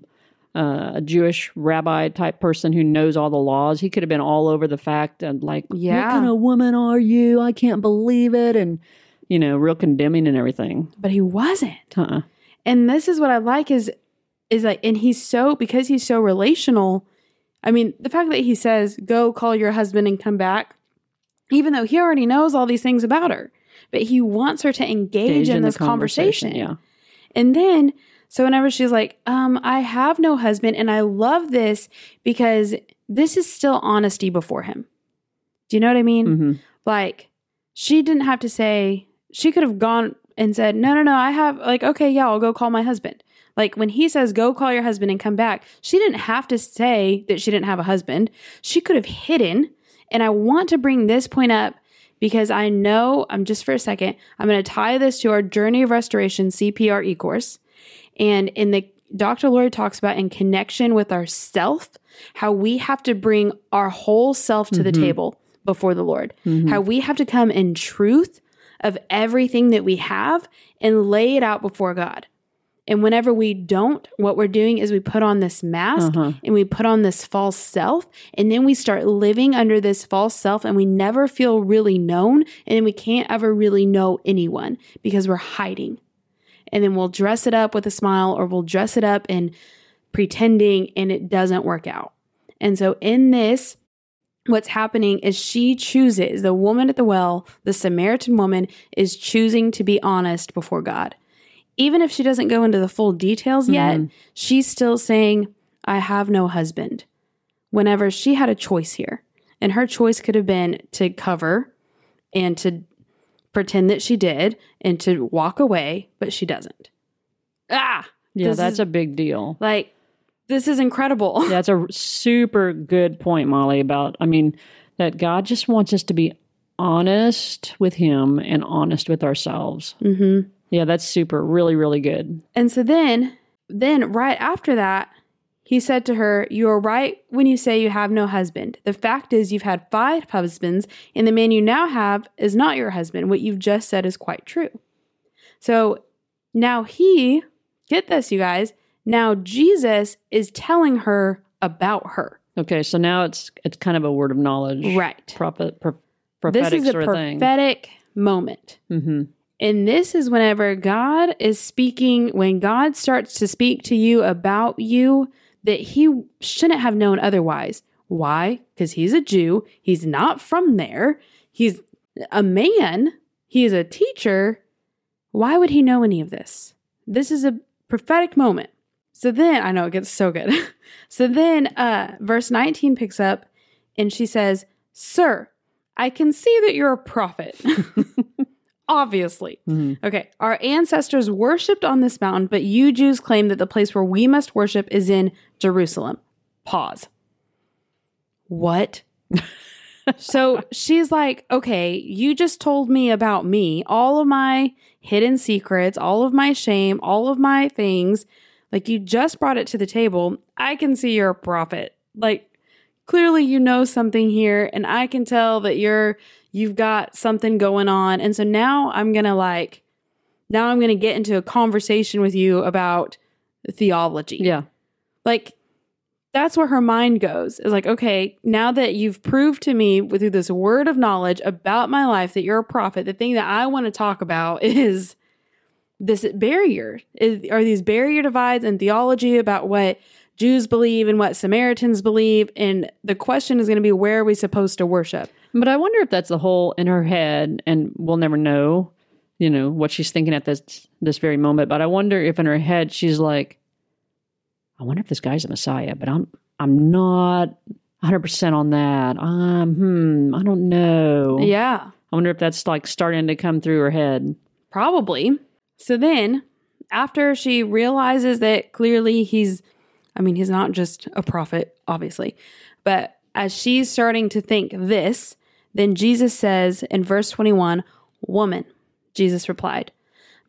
uh, a Jewish rabbi type person who knows all the laws. He could have been all over the fact and like, Yeah. what kind of woman are you? I can't believe it, and you know, real condemning and everything. But he wasn't. Uh-uh. And this is what I like is is like and he's so because he's so relational. I mean, the fact that he says, "Go call your husband and come back," even though he already knows all these things about her, but he wants her to engage, Engage in, the this conversation. Yeah. And then, so whenever she's like, um, I have no husband, and I love this because this is still honesty before him. Do you know what I mean? hmm Like, she didn't have to say, she could have gone and said, No, no, no, I have, like, okay, yeah, I'll go call my husband. Like, when he says, Go call your husband and come back, she didn't have to say that she didn't have a husband. She could have hidden. And I want to bring this point up because I know, I'm just for a second, I'm going to tie this to our Journey of Restoration CPR e course. And in the Dr. Lloyd talks about in connection with our self, how we have to bring our whole self to the mm-hmm. table before the Lord, mm-hmm. how we have to come in truth of everything that we have and lay it out before God. And whenever we don't, what we're doing is we put on this mask Uh-huh. and we put on this false self. And then we start living under this false self and we never feel really known. And then we can't ever really know anyone because we're hiding. And then we'll dress it up with a smile or we'll dress it up in pretending and it doesn't work out. And so in this, what's happening is she chooses, the woman at the well, the Samaritan woman, is choosing to be honest before God. Even if she doesn't go into the full details yet, she's still saying, I have no husband. Whenever she had a choice here, and her choice could have been to cover and to pretend that she did and to walk away, but she doesn't. Ah, Yeah, that's is- a big deal. like this is incredible. That's a super good point, Molly, about, I mean, that God just wants us to be honest with Him and honest with ourselves. Mm-hmm. Yeah, that's super, really, really good. And so then, then right after that, he said to her, You are right when you say you have no husband. The fact is, you've had five husbands, and the man you now have is not your husband. What you've just said is quite true. So now he, get this, you guys, now Jesus is telling her about her. Okay, so now it's it's kind of a word of knowledge. Right. Prophet, pro- This prophetic is a sort of thing. prophetic moment. hmm And this is whenever God is speaking, when God starts to speak to you about you that he shouldn't have known otherwise. Why? Because he's a Jew. He's not from there. He's a man. He is a teacher. Why would he know any of this? This is a prophetic moment. So then, I know it gets so good. so then, uh, verse 19 picks up and she says, Sir, I can see that you're a prophet. Obviously. Mhm. Okay. Our ancestors worshipped on this mountain, but you Jews claim that the place where we must worship is in Jerusalem. Pause. What? so she's like, okay, you just told me about me, all of my hidden secrets, all of my shame, all of my things. Like, you just brought it to the table. I can see you're a prophet. Like, clearly you know something here, and I can tell that you're, you've got something going on. And so now I'm going to like, now I'm going to get into a conversation with you about theology. Yeah. Like that's where her mind goes. Is like, okay, now that you've proved to me through this word of knowledge about my life that you're a prophet, the thing that I want to talk about is this barrier. Is, are these barrier divides in theology about what Jews believe and what Samaritans believe? And the question is going to be, where are we supposed to worship? But I wonder if that's the whole in her head, and we'll never know, you know, what she's thinking at this this very moment. But I wonder if in her head she's like, I wonder if this guy's a Messiah, but I'm I'm not 100 percent on that. Um, hmm, I don't know. Yeah. I wonder if that's like starting to come through her head. Probably. So then, after she realizes that clearly he's, I mean, he's not just a prophet, obviously, but as she's starting to think this, then Jesus says in verse 21, Woman, Jesus replied,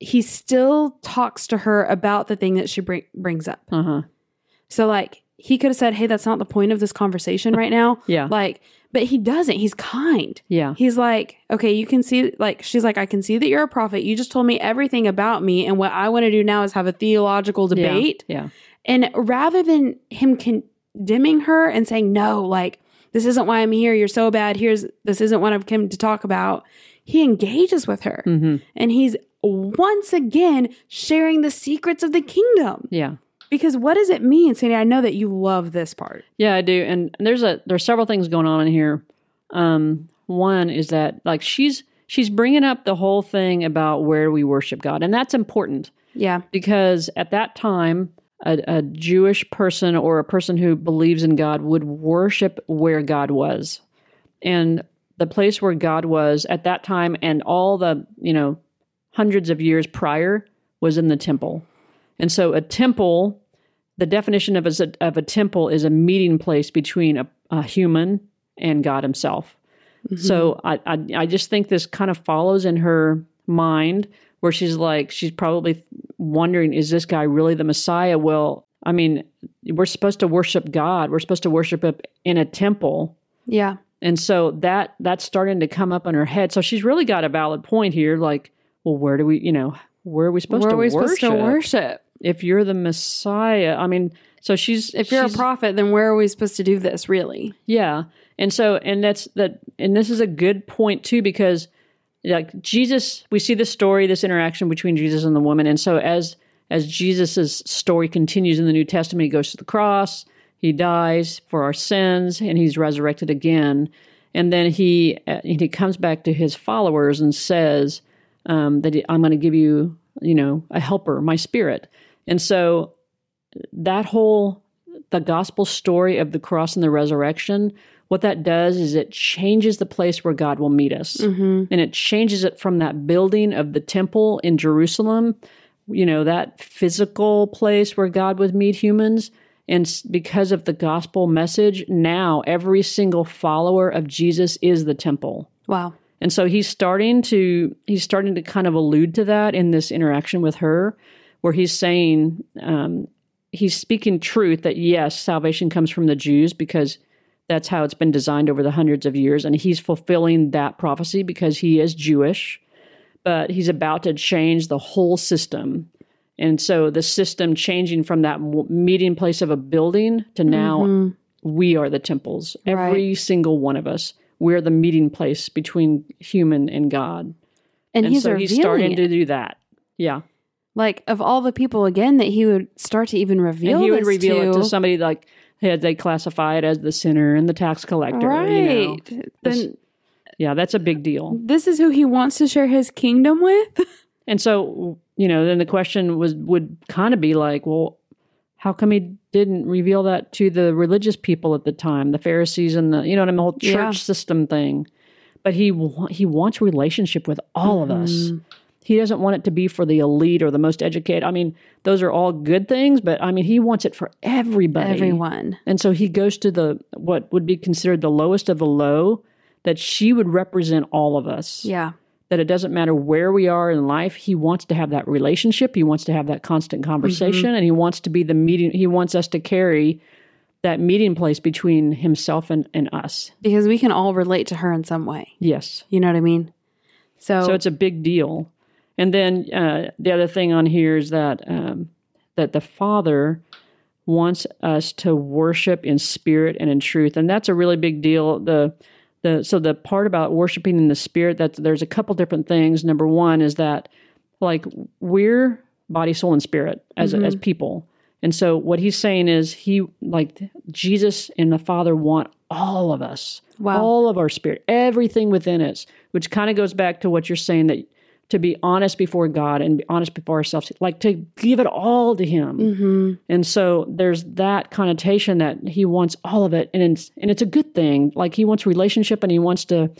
he still talks to her about the thing that she bring, brings up. Uh huh. So, like, he could have said, Hey, that's not the point of this conversation right now. Yeah. Like, but he doesn't. He's kind. Yeah. He's like, Okay, you can see, like, she's like, I can see that you're a prophet. You just told me everything about me. And what I want to do now is have a theological debate. Yeah. And rather than him condemning her and saying, No, like, this isn't why I'm here. You're so bad. Here's, this isn't what I've come to talk about. He engages with her hmm and he's once again sharing the secrets of the kingdom. Yeah. Because what does it mean, Sandy? I know that you love this part. Yeah, I do. And there's a there's several things going on in here. Um, one is that like she's she's bringing up the whole thing about where we worship God, and that's important Yeah. because at that time, a, a Jewish person or a person who believes in God would worship where God was, and the place where God was at that time, and all the you know hundreds of years prior was in the temple, and so a temple the definition of a, of a temple is a meeting place between a, a human and God Himself. Mm-hmm. So I, I I just think this kind of follows in her mind where she's like she's probably wondering is this guy really the Messiah? Well, I mean, we're supposed to worship God. We're supposed to worship Him in a temple. Yeah. And so that that's starting to come up in her head. So she's really got a valid point here. Like, well, where do we, you know, where are we supposed Where to are we worship? supposed to worship? If you're the Messiah, I mean, so she's If you're a prophet, then where are we supposed to do this, really? yeah. And so, and that's that, and this is a good point too, because like Jesus, we see this story, this interaction between Jesus and the woman. And so as, as Jesus's story continues in the New Testament, he goes to the cross, he dies for our sins, and he's resurrected again. And then he, uh, he comes back to his followers and says, um, that I'm going to give you, you know, a helper, my spirit. And so that whole the gospel story of the cross and the resurrection, what that does is it changes the place where God will meet us. Mm-hmm. And it changes it from that building of the temple in Jerusalem, you know, that physical place where God would meet humans. And because of the gospel message, now every single follower of Jesus is the temple. Wow. And so he's starting to he's starting to kind of allude to that in this interaction with her, where he's saying um, he's speaking truth that yes, salvation comes from the Jews because that's how it's been designed over the hundreds of years, and he's fulfilling that prophecy because he is Jewish, but he's about to change the whole system. And so the system changing from that meeting place of a building to now Mhm. we are the temples. Every Right. single one of us. We're the meeting place between human and God. And, he's so he's starting it. to do that. Yeah. like of all the people again that he would start to even reveal and he would reveal to, it to somebody like had they classify it as the sinner and the tax collector. right You know? Then Yeah, that's a big deal. this is who he wants to share his kingdom with And so, you know, then the question was would kind of be like, well, how come he didn't reveal that to the religious people at the time, the Pharisees and the, you know, what I mean, the whole church Yeah. system thing. But he he wants relationship with all of us. Mm-hmm. He doesn't want it to be for the elite or the most educated. I mean, those are all good things, but I mean, he wants it for everybody. everyone And so he goes to the what would be considered the lowest of the low, that she would represent all of us yeah that it doesn't matter where we are in life he wants to have that relationship. He wants to have that constant conversation Mm-hmm. and he wants to be the meeting he wants us to carry that meeting place between himself and, and us. Because we can all relate to her in some way. Yes. You know what i mean? So, so it's a big deal. And then uh, the other thing on here is that um, that the father wants us to worship in spirit and in truth. And that's a really big deal. The the so the part about worshiping in the spirit that there's a couple different things. Number one is that like we're body soul and spirit as mm-hmm. as people. And so what he's saying is he like jesus and the father want all of us Wow. all of our spirit everything within us which kind of goes back to what you're saying that to be honest before god and be honest before ourselves like to give it all to him hmm and so there's that connotation that he wants all of it, and it's and it's a good thing. Like he wants relationship, and he wants to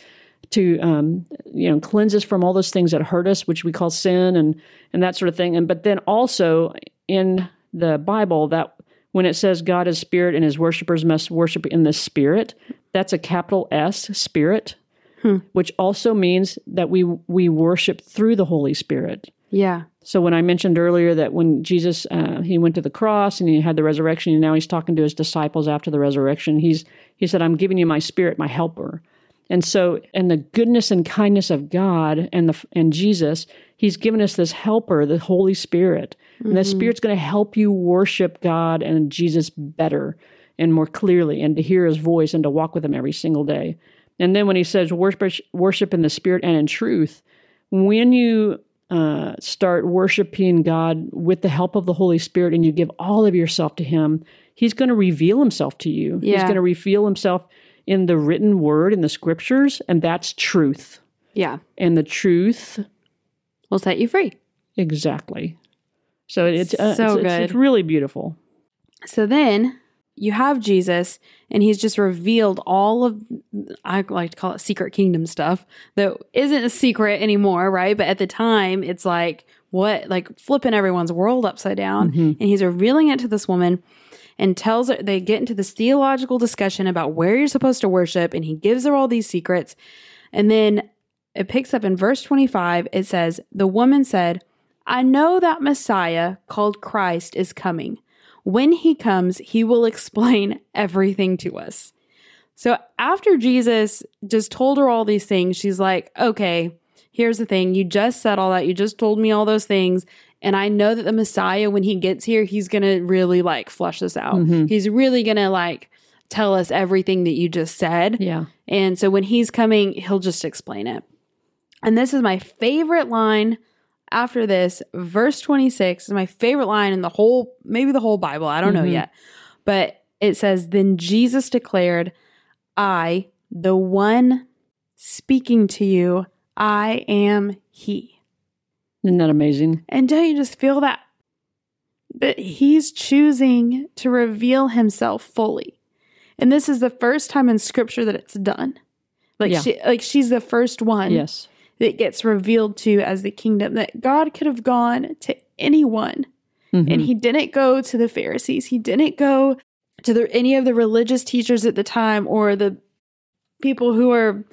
to um, you know cleanse us from all those things that hurt us, which we call sin, and and that sort of thing. And but then also in the Bible that when it says God is spirit and His worshipers must worship in the spirit, that's a capital S spirit, which also means that we we worship through the Holy Spirit. yeah So when I mentioned earlier that when Jesus uh, he went to the cross and he had the resurrection, and now he's talking to his disciples after the resurrection. He's he said, "I'm giving you my Spirit, my Helper." And so, and the goodness and kindness of God and the and Jesus, He's given us this Helper, the Holy Spirit, and the Spirit's going to help you worship God and Jesus better and more clearly, and to hear His voice and to walk with Him every single day. And then when He says worship, worship in the Spirit and in truth, when you uh, start worshiping God with the help of the Holy Spirit and you give all of yourself to Him, He's going to reveal Himself to you. He's going to reveal Himself in the written word, in the scriptures, and that's truth. yeah And the truth, will set you free exactly. So it's uh, So it's, it's- good. it's really beautiful. So then you have Jesus, and he's just revealed all of, I like to call it secret kingdom stuff that isn't a secret anymore, right? But at the time, it's like, what, like flipping everyone's world upside down. Mm-hmm. And he's revealing it to this woman and tells her, they get into this theological discussion about where you're supposed to worship, and he gives her all these secrets. And then it picks up in verse 25. It says, The woman said, I know that Messiah called Christ is coming. When he comes, he will explain everything to us. So after Jesus just told her all these things, she's like, okay, here's the thing. You just said all that. You just told me all those things. And I know that the Messiah, when he gets here, he's going to really like flush this out. Mhm. He's really going to like tell us everything that you just said. Yeah. And so when he's coming, he'll just explain it. And this is my favorite line after this. Verse 26 is my favorite line in the whole, maybe the whole Bible. I don't know Mhm. yet. But it says, Then Jesus declared, I, the one speaking to you, I am he. Isn't that amazing? And don't you just feel that? That he's choosing to reveal himself fully. And this is the first time in scripture that it's done. Like Yeah. she like she's the first one Yes. That gets revealed to as the kingdom that God could have gone to anyone. Mhm. And he didn't go to the Pharisees. He didn't go to the, any of the religious teachers at the time or the people who are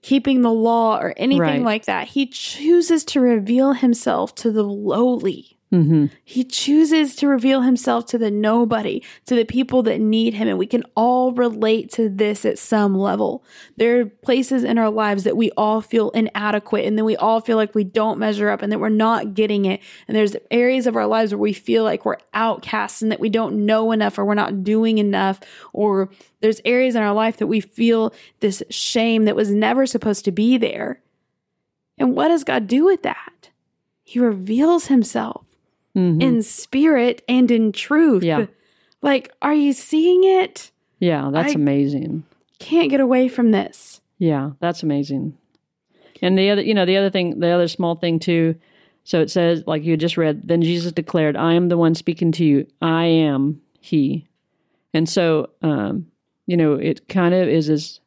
keeping the law or anything Right. like that. He chooses to reveal himself to the lowly. Mhm. He chooses to reveal himself to the nobody, to the people that need him. And we can all relate to this at some level. There are places in our lives that we all feel inadequate and then we all feel like we don't measure up and that we're not getting it. And there's areas of our lives where we feel like we're outcasts and that we don't know enough or we're not doing enough. Or there's areas in our life that we feel this shame that was never supposed to be there. And what does God do with that? He reveals himself Mhm. in spirit and in truth. Yeah. Like, are you seeing it? yeah, that's I- amazing. Can't get away from this. Yeah, that's amazing. And the other, you know, the other thing, the other small thing too. So it says, like you just read, then Jesus declared, "I am the one speaking to you. I am He." And so, um, you know, it kind of is as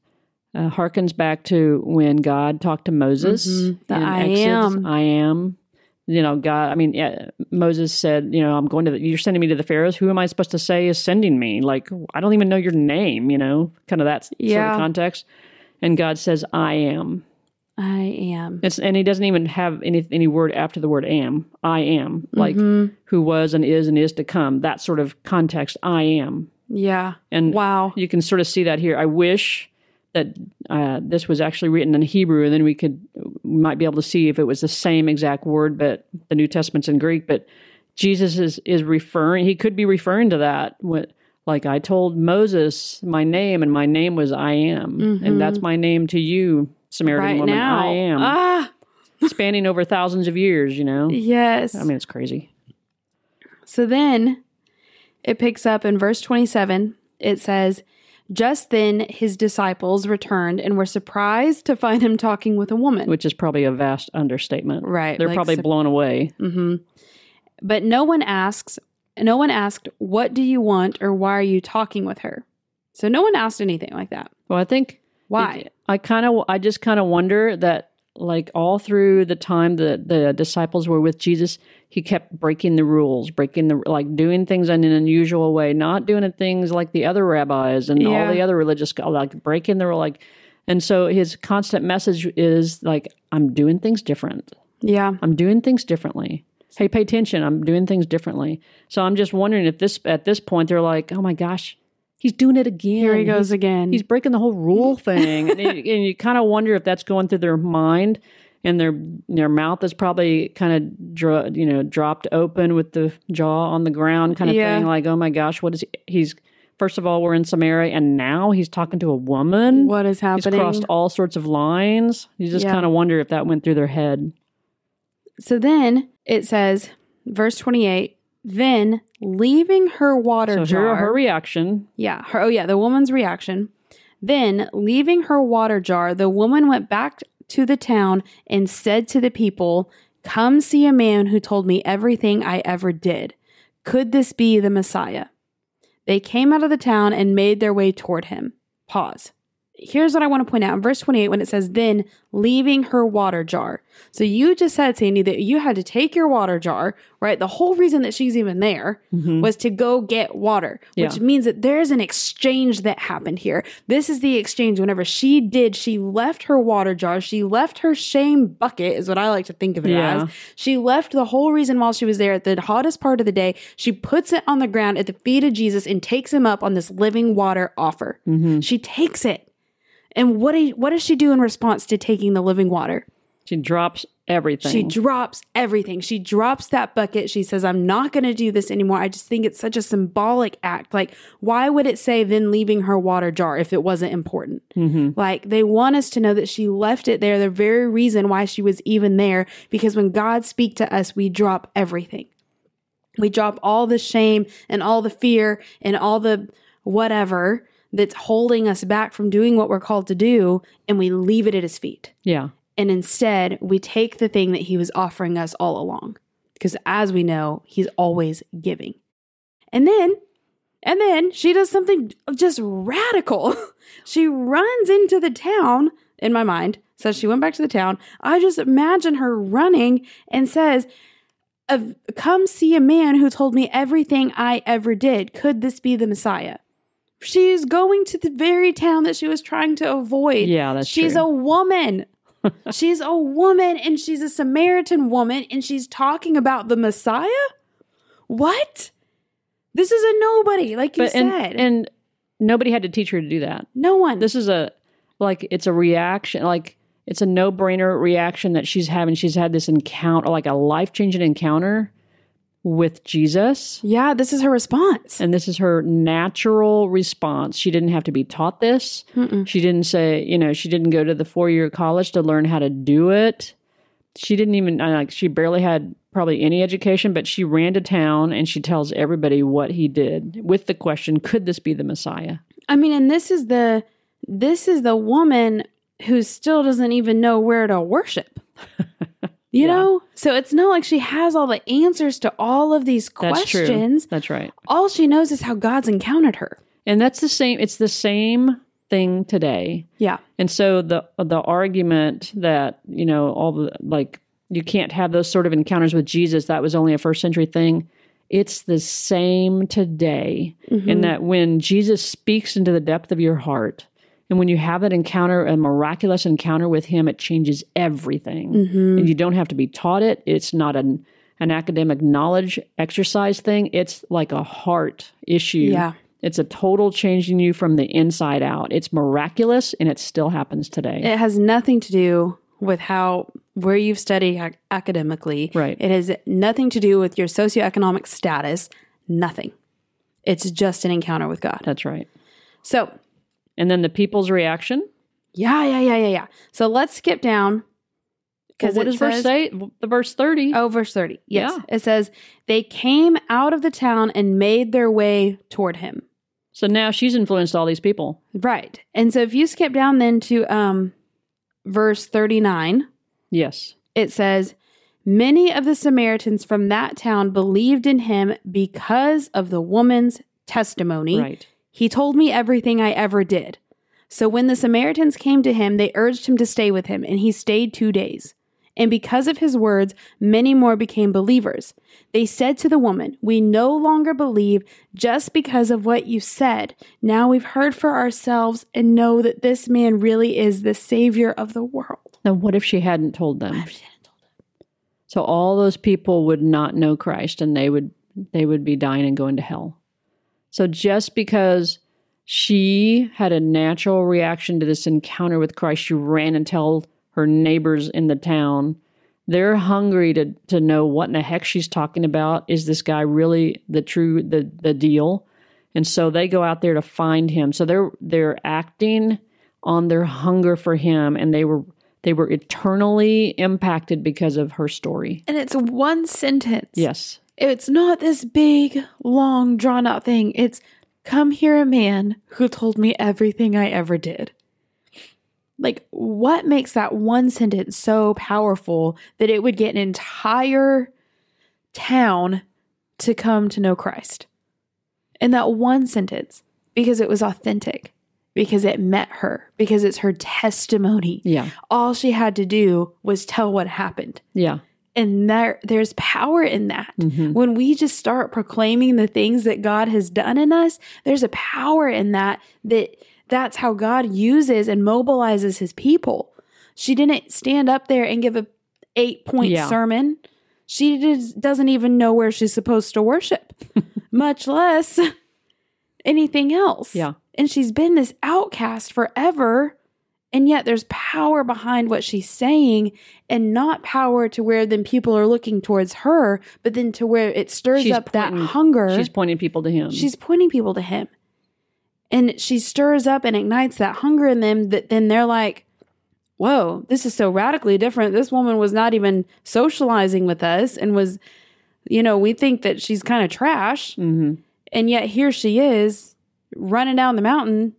uh, harkens back to when God talked to Moses. Mhm. The I Exodus, am. I am. You know, God. I mean, yeah, Moses said, "You know, I'm going to. The, you're sending me to the pharaohs. Who am I supposed to say is sending me? Like, I don't even know your name. You know, kind of that sort of context." And God says, "I am." I am. It's and he doesn't even have any any word after the word am. I am like Mhm. who was and is and is to come. That sort of context. I am, Yeah. and Wow. you can sort of see that here. I wish that uh, this was actually written in Hebrew, and then we could we might be able to see if it was the same exact word, but the New Testament's in Greek. But Jesus is is referring. He could be referring to that. What like I told Moses my name, and my name was I am, and that's my name to you, Samaritan right woman. now. I am Ah, spanning over thousands of years, you know? yes. I mean, it's crazy. So then it picks up in verse 27. It says, Just then his disciples returned and were surprised to find him talking with a woman. Which is probably a vast understatement. right. They're like probably blown away. Mhm. But no one asks, no one asked, What do you want or why are you talking with her? So no one asked anything like that. Well, I think Why? it- I kind of, I just kind of wonder that, like, all through the time that the disciples were with Jesus, he kept breaking the rules, breaking the, like, doing things in an unusual way, not doing things like the other rabbis and Yeah. all the other religious, like, breaking the, rule like, and so his constant message is, like, I'm doing things different. yeah. I'm doing things differently. Hey, pay attention. I'm doing things differently. So I'm just wondering if this at this point they're like, oh my gosh, he's doing it again. Here he goes He's, again. he's breaking the whole rule thing, and, you- and you kind of wonder if that's going through their mind, and their their mouth is probably kind of dro- you know dropped open with the jaw on the ground, kind of Yeah. thing. Like, oh my gosh, what is he? He's first of all we're in Samaria, and now he's talking to a woman. what is happening? He's crossed all sorts of lines. You just Yeah. kind of wonder if that went through their head. So then it says, verse 28, then leaving her water So jar. her reaction. Yeah. Her, oh, yeah. The woman's reaction. Then, leaving her water jar, the woman went back to the town and said to the people, Come see a man who told me everything I ever did. Could this be the Messiah? They came out of the town and made their way toward him. Pause. Here's what I want to point out in verse 28 when it says, Then leaving her water jar. So you just said, Sandy, that you had to take your water jar, right? The whole reason that she's even there mm-hmm. was to go get water, which Yeah. means that there's an exchange that happened here. This is the exchange. Whenever she did, she left her water jar, she left her shame bucket, is what I like to think of it Yeah. as. She left the whole reason while she was there at the hottest part of the day. She puts it on the ground at the feet of Jesus and takes him up on this living water offer. Mm-hmm. She takes it. And what, do, what does she do in response to taking the living water? She drops everything. She drops everything. She drops that bucket. She says, I'm not going to do this anymore. I just think it's such a symbolic act. Like, why would it say then leaving her water jar if it wasn't important? Mm-hmm. Like, they want us to know that she left it there, the very reason why she was even there, because when God speaks to us, we drop everything. We drop all the shame and all the fear and all the whatever that's holding us back from doing what we're called to do, and we leave it at his feet. yeah. And instead, we take the thing that he was offering us all along. Because as we know, he's always giving. And then, and then she does something just radical. she runs into the town, in my mind, says she went back to the town. I just imagine her running and says, Come see a man who told me everything I ever did. Could this be the Messiah? She's going to the very town that she was trying to avoid. Yeah, that's She's true. a woman. she's a woman and she's a Samaritan woman and she's talking about the Messiah? What? This is a nobody, like you but and, said. and nobody had to teach her to do that. no one. This is a like it's a reaction like it's a no-brainer reaction that she's having. She's had this encounter like a life-changing encounter with Jesus. yeah, this is her response. And this is her natural response. She didn't have to be taught this. Mm-mm. She didn't say, you know, she didn't go to the four year college to learn how to do it. she didn't even uh, like she barely had probably any education, but she ran to town and she tells everybody what he did with the question, could this be the Messiah? I mean, and this is the this is the woman who still doesn't even know where to worship. You Yeah. know? So it's not like she has all the answers to all of these questions. That's true. That's right. All she knows is how God's encountered her. And that's the same it's the same thing today. Yeah. And so the the argument that, you know, all the like you can't have those sort of encounters with Jesus, that was only a first century thing. It's the same today. Mm-hmm. In that when Jesus speaks into the depth of your heart, and when you have that encounter, a miraculous encounter with him, it changes everything. Mm-hmm. And you don't have to be taught it. It's not an an academic knowledge exercise thing. It's like a heart issue. Yeah. It's a total changing you from the inside out. It's miraculous and it still happens today. It has nothing to do with how where you've studied ac- academically. Right. It has nothing to do with your socioeconomic status. Nothing. It's just an encounter with God. That's right. So, And then the people's reaction. yeah, yeah, yeah, yeah, yeah. So let's skip down Because what does verse say? The verse 30. Oh, verse 30. Yes. Yeah. It says, They came out of the town and made their way toward him. So now she's influenced all these people. Right. And so if you skip down then to um verse 39, Yes. it says, Many of the Samaritans from that town believed in him because of the woman's testimony. Right. He told me everything I ever did. So when the Samaritans came to him, they urged him to stay with him, and he stayed two days. And because of his words, many more became believers. They said to the woman, We no longer believe just because of what you said. Now we've heard for ourselves and know that this man really is the Savior of the world. Now, what if she hadn't told them? So all those people would not know Christ and they would they would be dying and going to hell. So just because she had a natural reaction to this encounter with Christ, she ran and told her neighbors in the town. They're hungry to to know what in the heck she's talking about. Is this guy really the true the the deal? And so they go out there to find him. So they're they're acting on their hunger for him and they were they were eternally impacted because of her story. And it's one sentence. Yes. It's not this big, long, drawn out thing. It's come here a man who told me everything I ever did. Like, what makes that one sentence so powerful that it would get an entire town to come to know Christ? In that one sentence, because it was authentic, because it met her, because it's her testimony. Yeah. All she had to do was tell what happened Yeah. And there there's power in that Mhm. when we just start proclaiming the things that god has done in us there's a power in that that that's how god uses and mobilizes his people she didn't stand up there and give a eight point Yeah. sermon she just doesn't even know where she's supposed to worship much less anything else Yeah. and she's been this outcast forever and yet there's power behind what she's saying and not power to where then people are looking towards her but then to where it stirs She's up that hunger She's pointing people to him. she's pointing people to him and she stirs up and ignites that hunger in them that then they're like whoa this is so radically different this woman was not even socializing with us and was you know we think that she's kind of trash Mhm. and yet here she is running down the mountain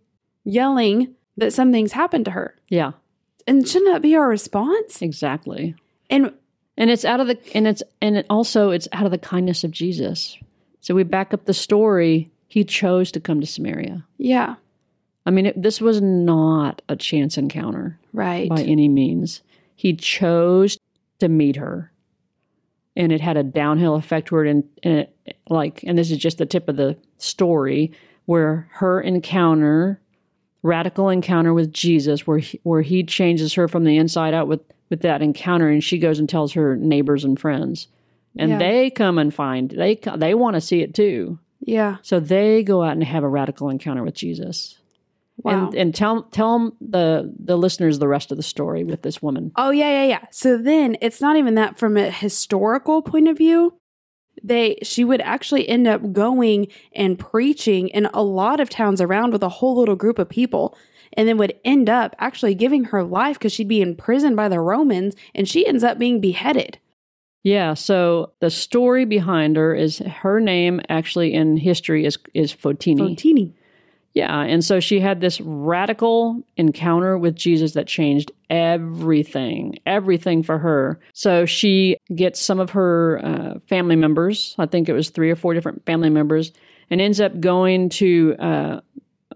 yelling that something's happened to her. Yeah. And shouldn't that be our response? Exactly. And And it's out of the and it's and it also it's out of the kindness of Jesus. So we back up the story. He chose to come to Samaria. yeah, I mean, it, this was not a chance encounter right. by any means. He chose to meet her, and it had a downhill effect where it, and it, like, and this is just the tip of the story, where her encounter, radical encounter with Jesus, where he, where he changes her from the inside out with with that encounter, and she goes and tells her neighbors and friends, and Yeah. they come and find they they want to see it too. yeah. So they go out and have a radical encounter with Jesus. Wow. And and tell tell the the listeners the rest of the story with this woman. oh yeah, yeah, yeah. So then it's not even that from a historical point of view. They she would actually end up going and preaching in a lot of towns around with a whole little group of people. and then would end up actually giving her life because she'd be imprisoned by the Romans and she ends up being beheaded. Yeah, so the story behind her is her name actually in history is is Fotini. Fotini. Yeah, and so she had this radical encounter with Jesus that changed everything, everything for her. So she gets some of her uh, family members, I think it was three or four different family members, and ends up going to, uh,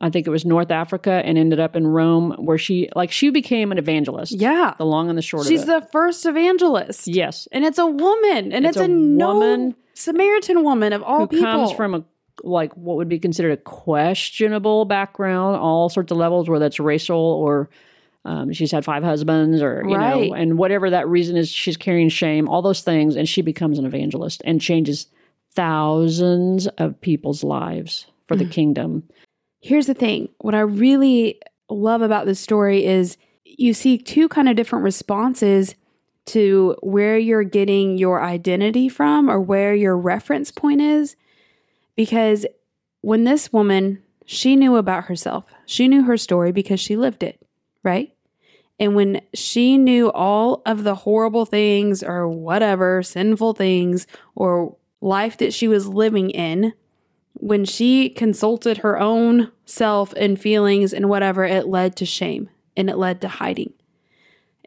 I think it was North Africa, and ended up in Rome, where she, like, she became an evangelist. Yeah. The long and the short She's of it. She's the first evangelist. yes. And it's a woman. And it's, It's a, a no woman Samaritan woman of all who people. comes from a like what would be considered a questionable background, all sorts of levels, whether that's racial or um, she's had five husbands or you Right. know, and whatever that reason is, she's carrying shame, all those things, and she becomes an evangelist and changes thousands of people's lives for the kingdom. Here's the thing what I really love about this story is you see two kind of different responses to where you're getting your identity from or where your reference point is. Because when this woman, she knew about herself, she knew her story because she lived it, right? And when she knew all of the horrible things or whatever, sinful things or life that she was living in, when she consulted her own self and feelings and whatever, it led to shame and it led to hiding.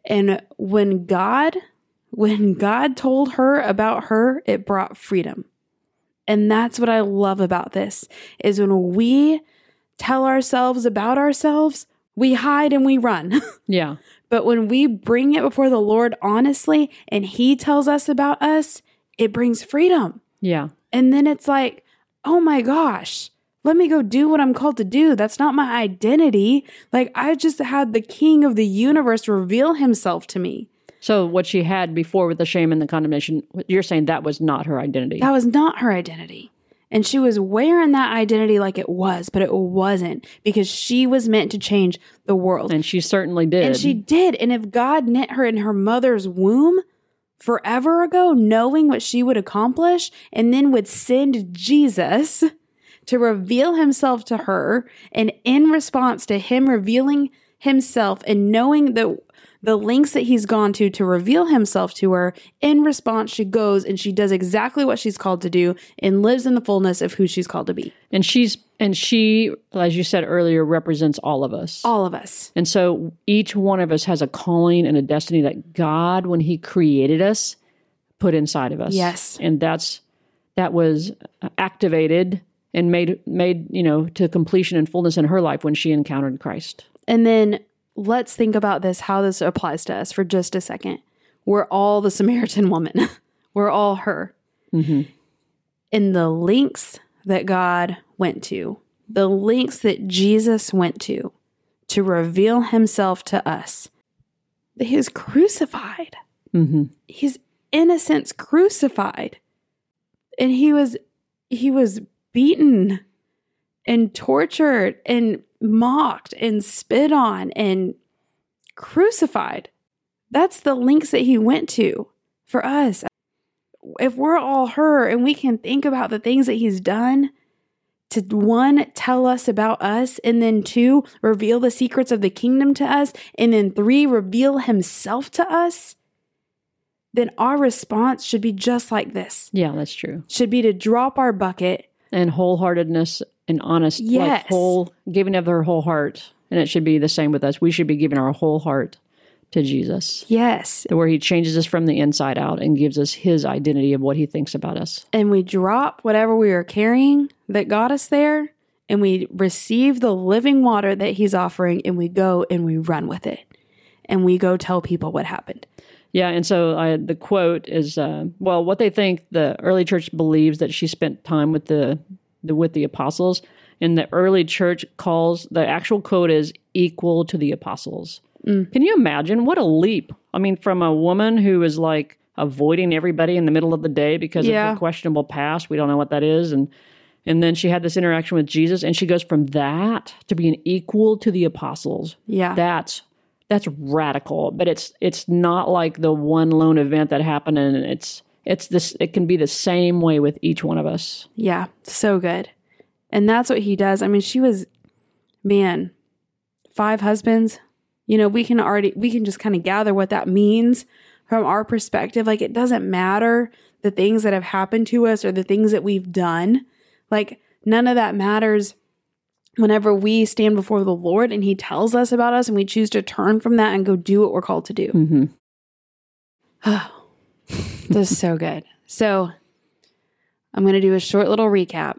And when God, when God told her about her, it brought freedom. And that's what I love about this is when we tell ourselves about ourselves, we hide and we run. Yeah. but when we bring it before the Lord honestly and he tells us about us, it brings freedom. Yeah. And then it's like, oh my gosh, let me go do what I'm called to do. That's not my identity. Like, I just had the king of the universe reveal himself to me. So what she had before with the shame and the condemnation, you're saying that was not her identity. That was not her identity. And she was wearing that identity like it was, but it wasn't because she was meant to change the world. and she certainly did. And she did. And if God knit her in her mother's womb forever ago, knowing what she would accomplish, and then would send Jesus to reveal himself to her, and in response to him revealing himself and knowing the the links that he's gone to to reveal himself to her, in response, she goes and she does exactly what she's called to do and lives in the fullness of who she's called to be. and she's and she, as you said earlier, represents all of us. All of us. And so each one of us has a calling and a destiny that God, when He created us, put inside of us. Yes. And that's that was activated and made made, you know, to completion and fullness in her life when she encountered Christ. And then let's think about this, how this applies to us for just a second. We're all the Samaritan woman, we're all her. Mhm. In the links that God went to, the links that Jesus went to to reveal himself to us, that he was crucified. Mhm. His innocence crucified. And he was he was beaten and tortured and mocked and spit on and crucified. That's the links that he went to for us. If we're all her and we can think about the things that he's done to one, tell us about us, and then two, reveal the secrets of the kingdom to us, and then three, reveal himself to us, then our response should be just like this. Yeah, that's true. Should be to drop our bucket And wholeheartedness and honest, Yes. like whole giving of her whole heart. And it should be the same with us. We should be giving our whole heart to Jesus. Yes. where he changes us from the inside out and gives us his identity of what he thinks about us. And we drop whatever we are carrying that got us there, and we receive the living water that he's offering, and we go and we run with it. And we go tell people what happened. Yeah, and so I, the quote is, uh, well, what they think the early church believes that she spent time with the, the with the apostles, and the early church calls the actual quote is equal to the apostles. Mm. Can you imagine what a leap? I mean, from a woman who is like avoiding everybody in the middle of the day because of her questionable past, we don't know what that is, and and then she had this interaction with Jesus, and she goes from that to being equal to the apostles. Yeah. That's that's radical, but it's it's not like the one lone event that happened, and it's it's this. It can be the same way with each one of us. Yeah, so good. And that's what he does. I mean, she was, man, five husbands, you know, we can already, we can just kind of gather what that means from our perspective. Like, it doesn't matter the things that have happened to us or the things that we've done. Like, none of that matters whenever we stand before the Lord and He tells us about us and we choose to turn from that and go do what we're called to do. Mm-hmm. This is so good. So, I'm going to do a short little recap.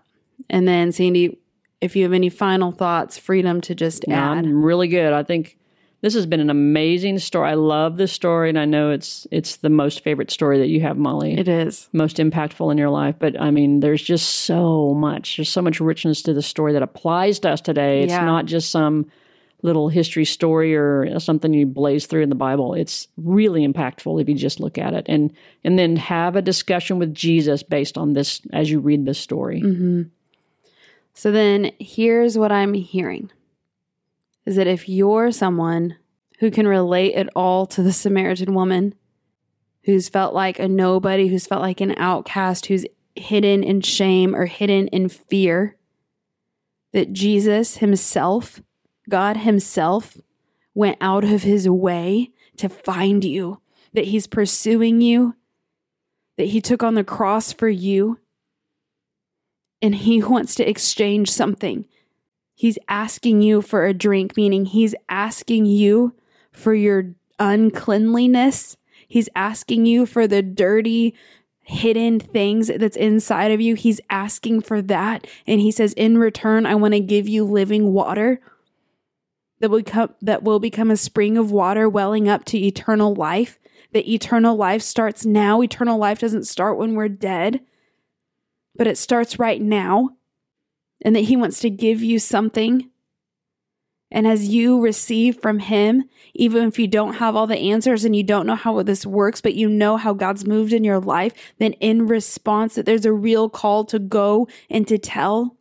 And then, Sandy, if you have any final thoughts, freedom to just No, add. I'm really good. I think this has been an amazing story. I love this story, and I know it's it's the most favorite story that you have, Molly. It is. most impactful in your life. But I mean, there's just so much. There's so much richness to the story that applies to us today. It's Yeah. not just some little history story or something you blaze through in the Bible. It's really impactful if you just look at it and and then have a discussion with Jesus based on this as you read this story. Mm-hmm. So then here's what I'm hearing is that if you're someone who can relate at all to the Samaritan woman, who's felt like a nobody, who's felt like an outcast, who's hidden in shame or hidden in fear, that Jesus himself, God himself, went out of his way to find you, that he's pursuing you, that he took on the cross for you and he wants to exchange something. He's asking you for a drink, meaning he's asking you for your uncleanliness. He's asking you for the dirty, hidden things that's inside of you. He's asking for that. And he says, In return, I want to give you living water that will, come, that will become a spring of water welling up to eternal life. That eternal life starts now. Eternal life doesn't start when we're dead but it starts right now, and that He wants to give you something. And as you receive from Him, even if you don't have all the answers and you don't know how this works, but you know how God's moved in your life, then in response, that there's a real call to go and to tell.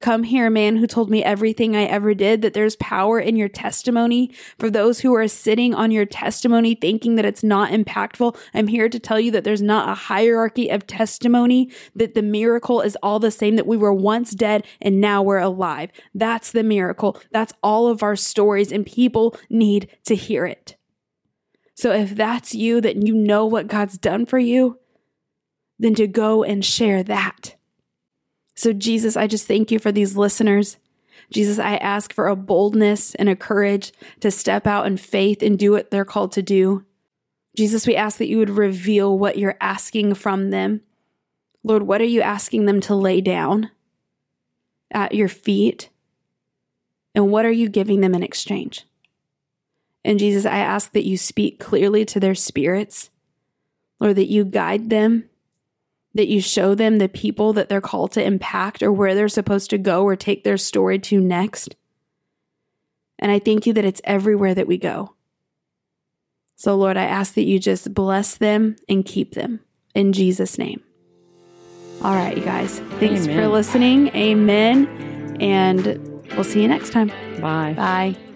Come here, man who told me everything I ever did, that there's power in your testimony. For those who are sitting on your testimony thinking that it's not impactful, I'm here to tell you that there's not a hierarchy of testimony, that the miracle is all the same, that we were once dead and now we're alive. That's the miracle. That's all of our stories, and people need to hear it. So if that's you, that you know what God's done for you, then to go and share that. So, Jesus, I just thank you for these listeners. Jesus, I ask for a boldness and a courage to step out in faith and do what they're called to do. Jesus, we ask that you would reveal what you're asking from them. Lord, what are you asking them to lay down at your feet? And what are you giving them in exchange? And Jesus, I ask that you speak clearly to their spirits. Lord, that you guide them that you show them the people that they're called to impact or where they're supposed to go or take their story to next. And I thank you that it's everywhere that we go. So, Lord, I ask that you just bless them and keep them in Jesus' name. All right, you guys. Thanks for listening. Amen. And we'll see you next time. Bye. Bye.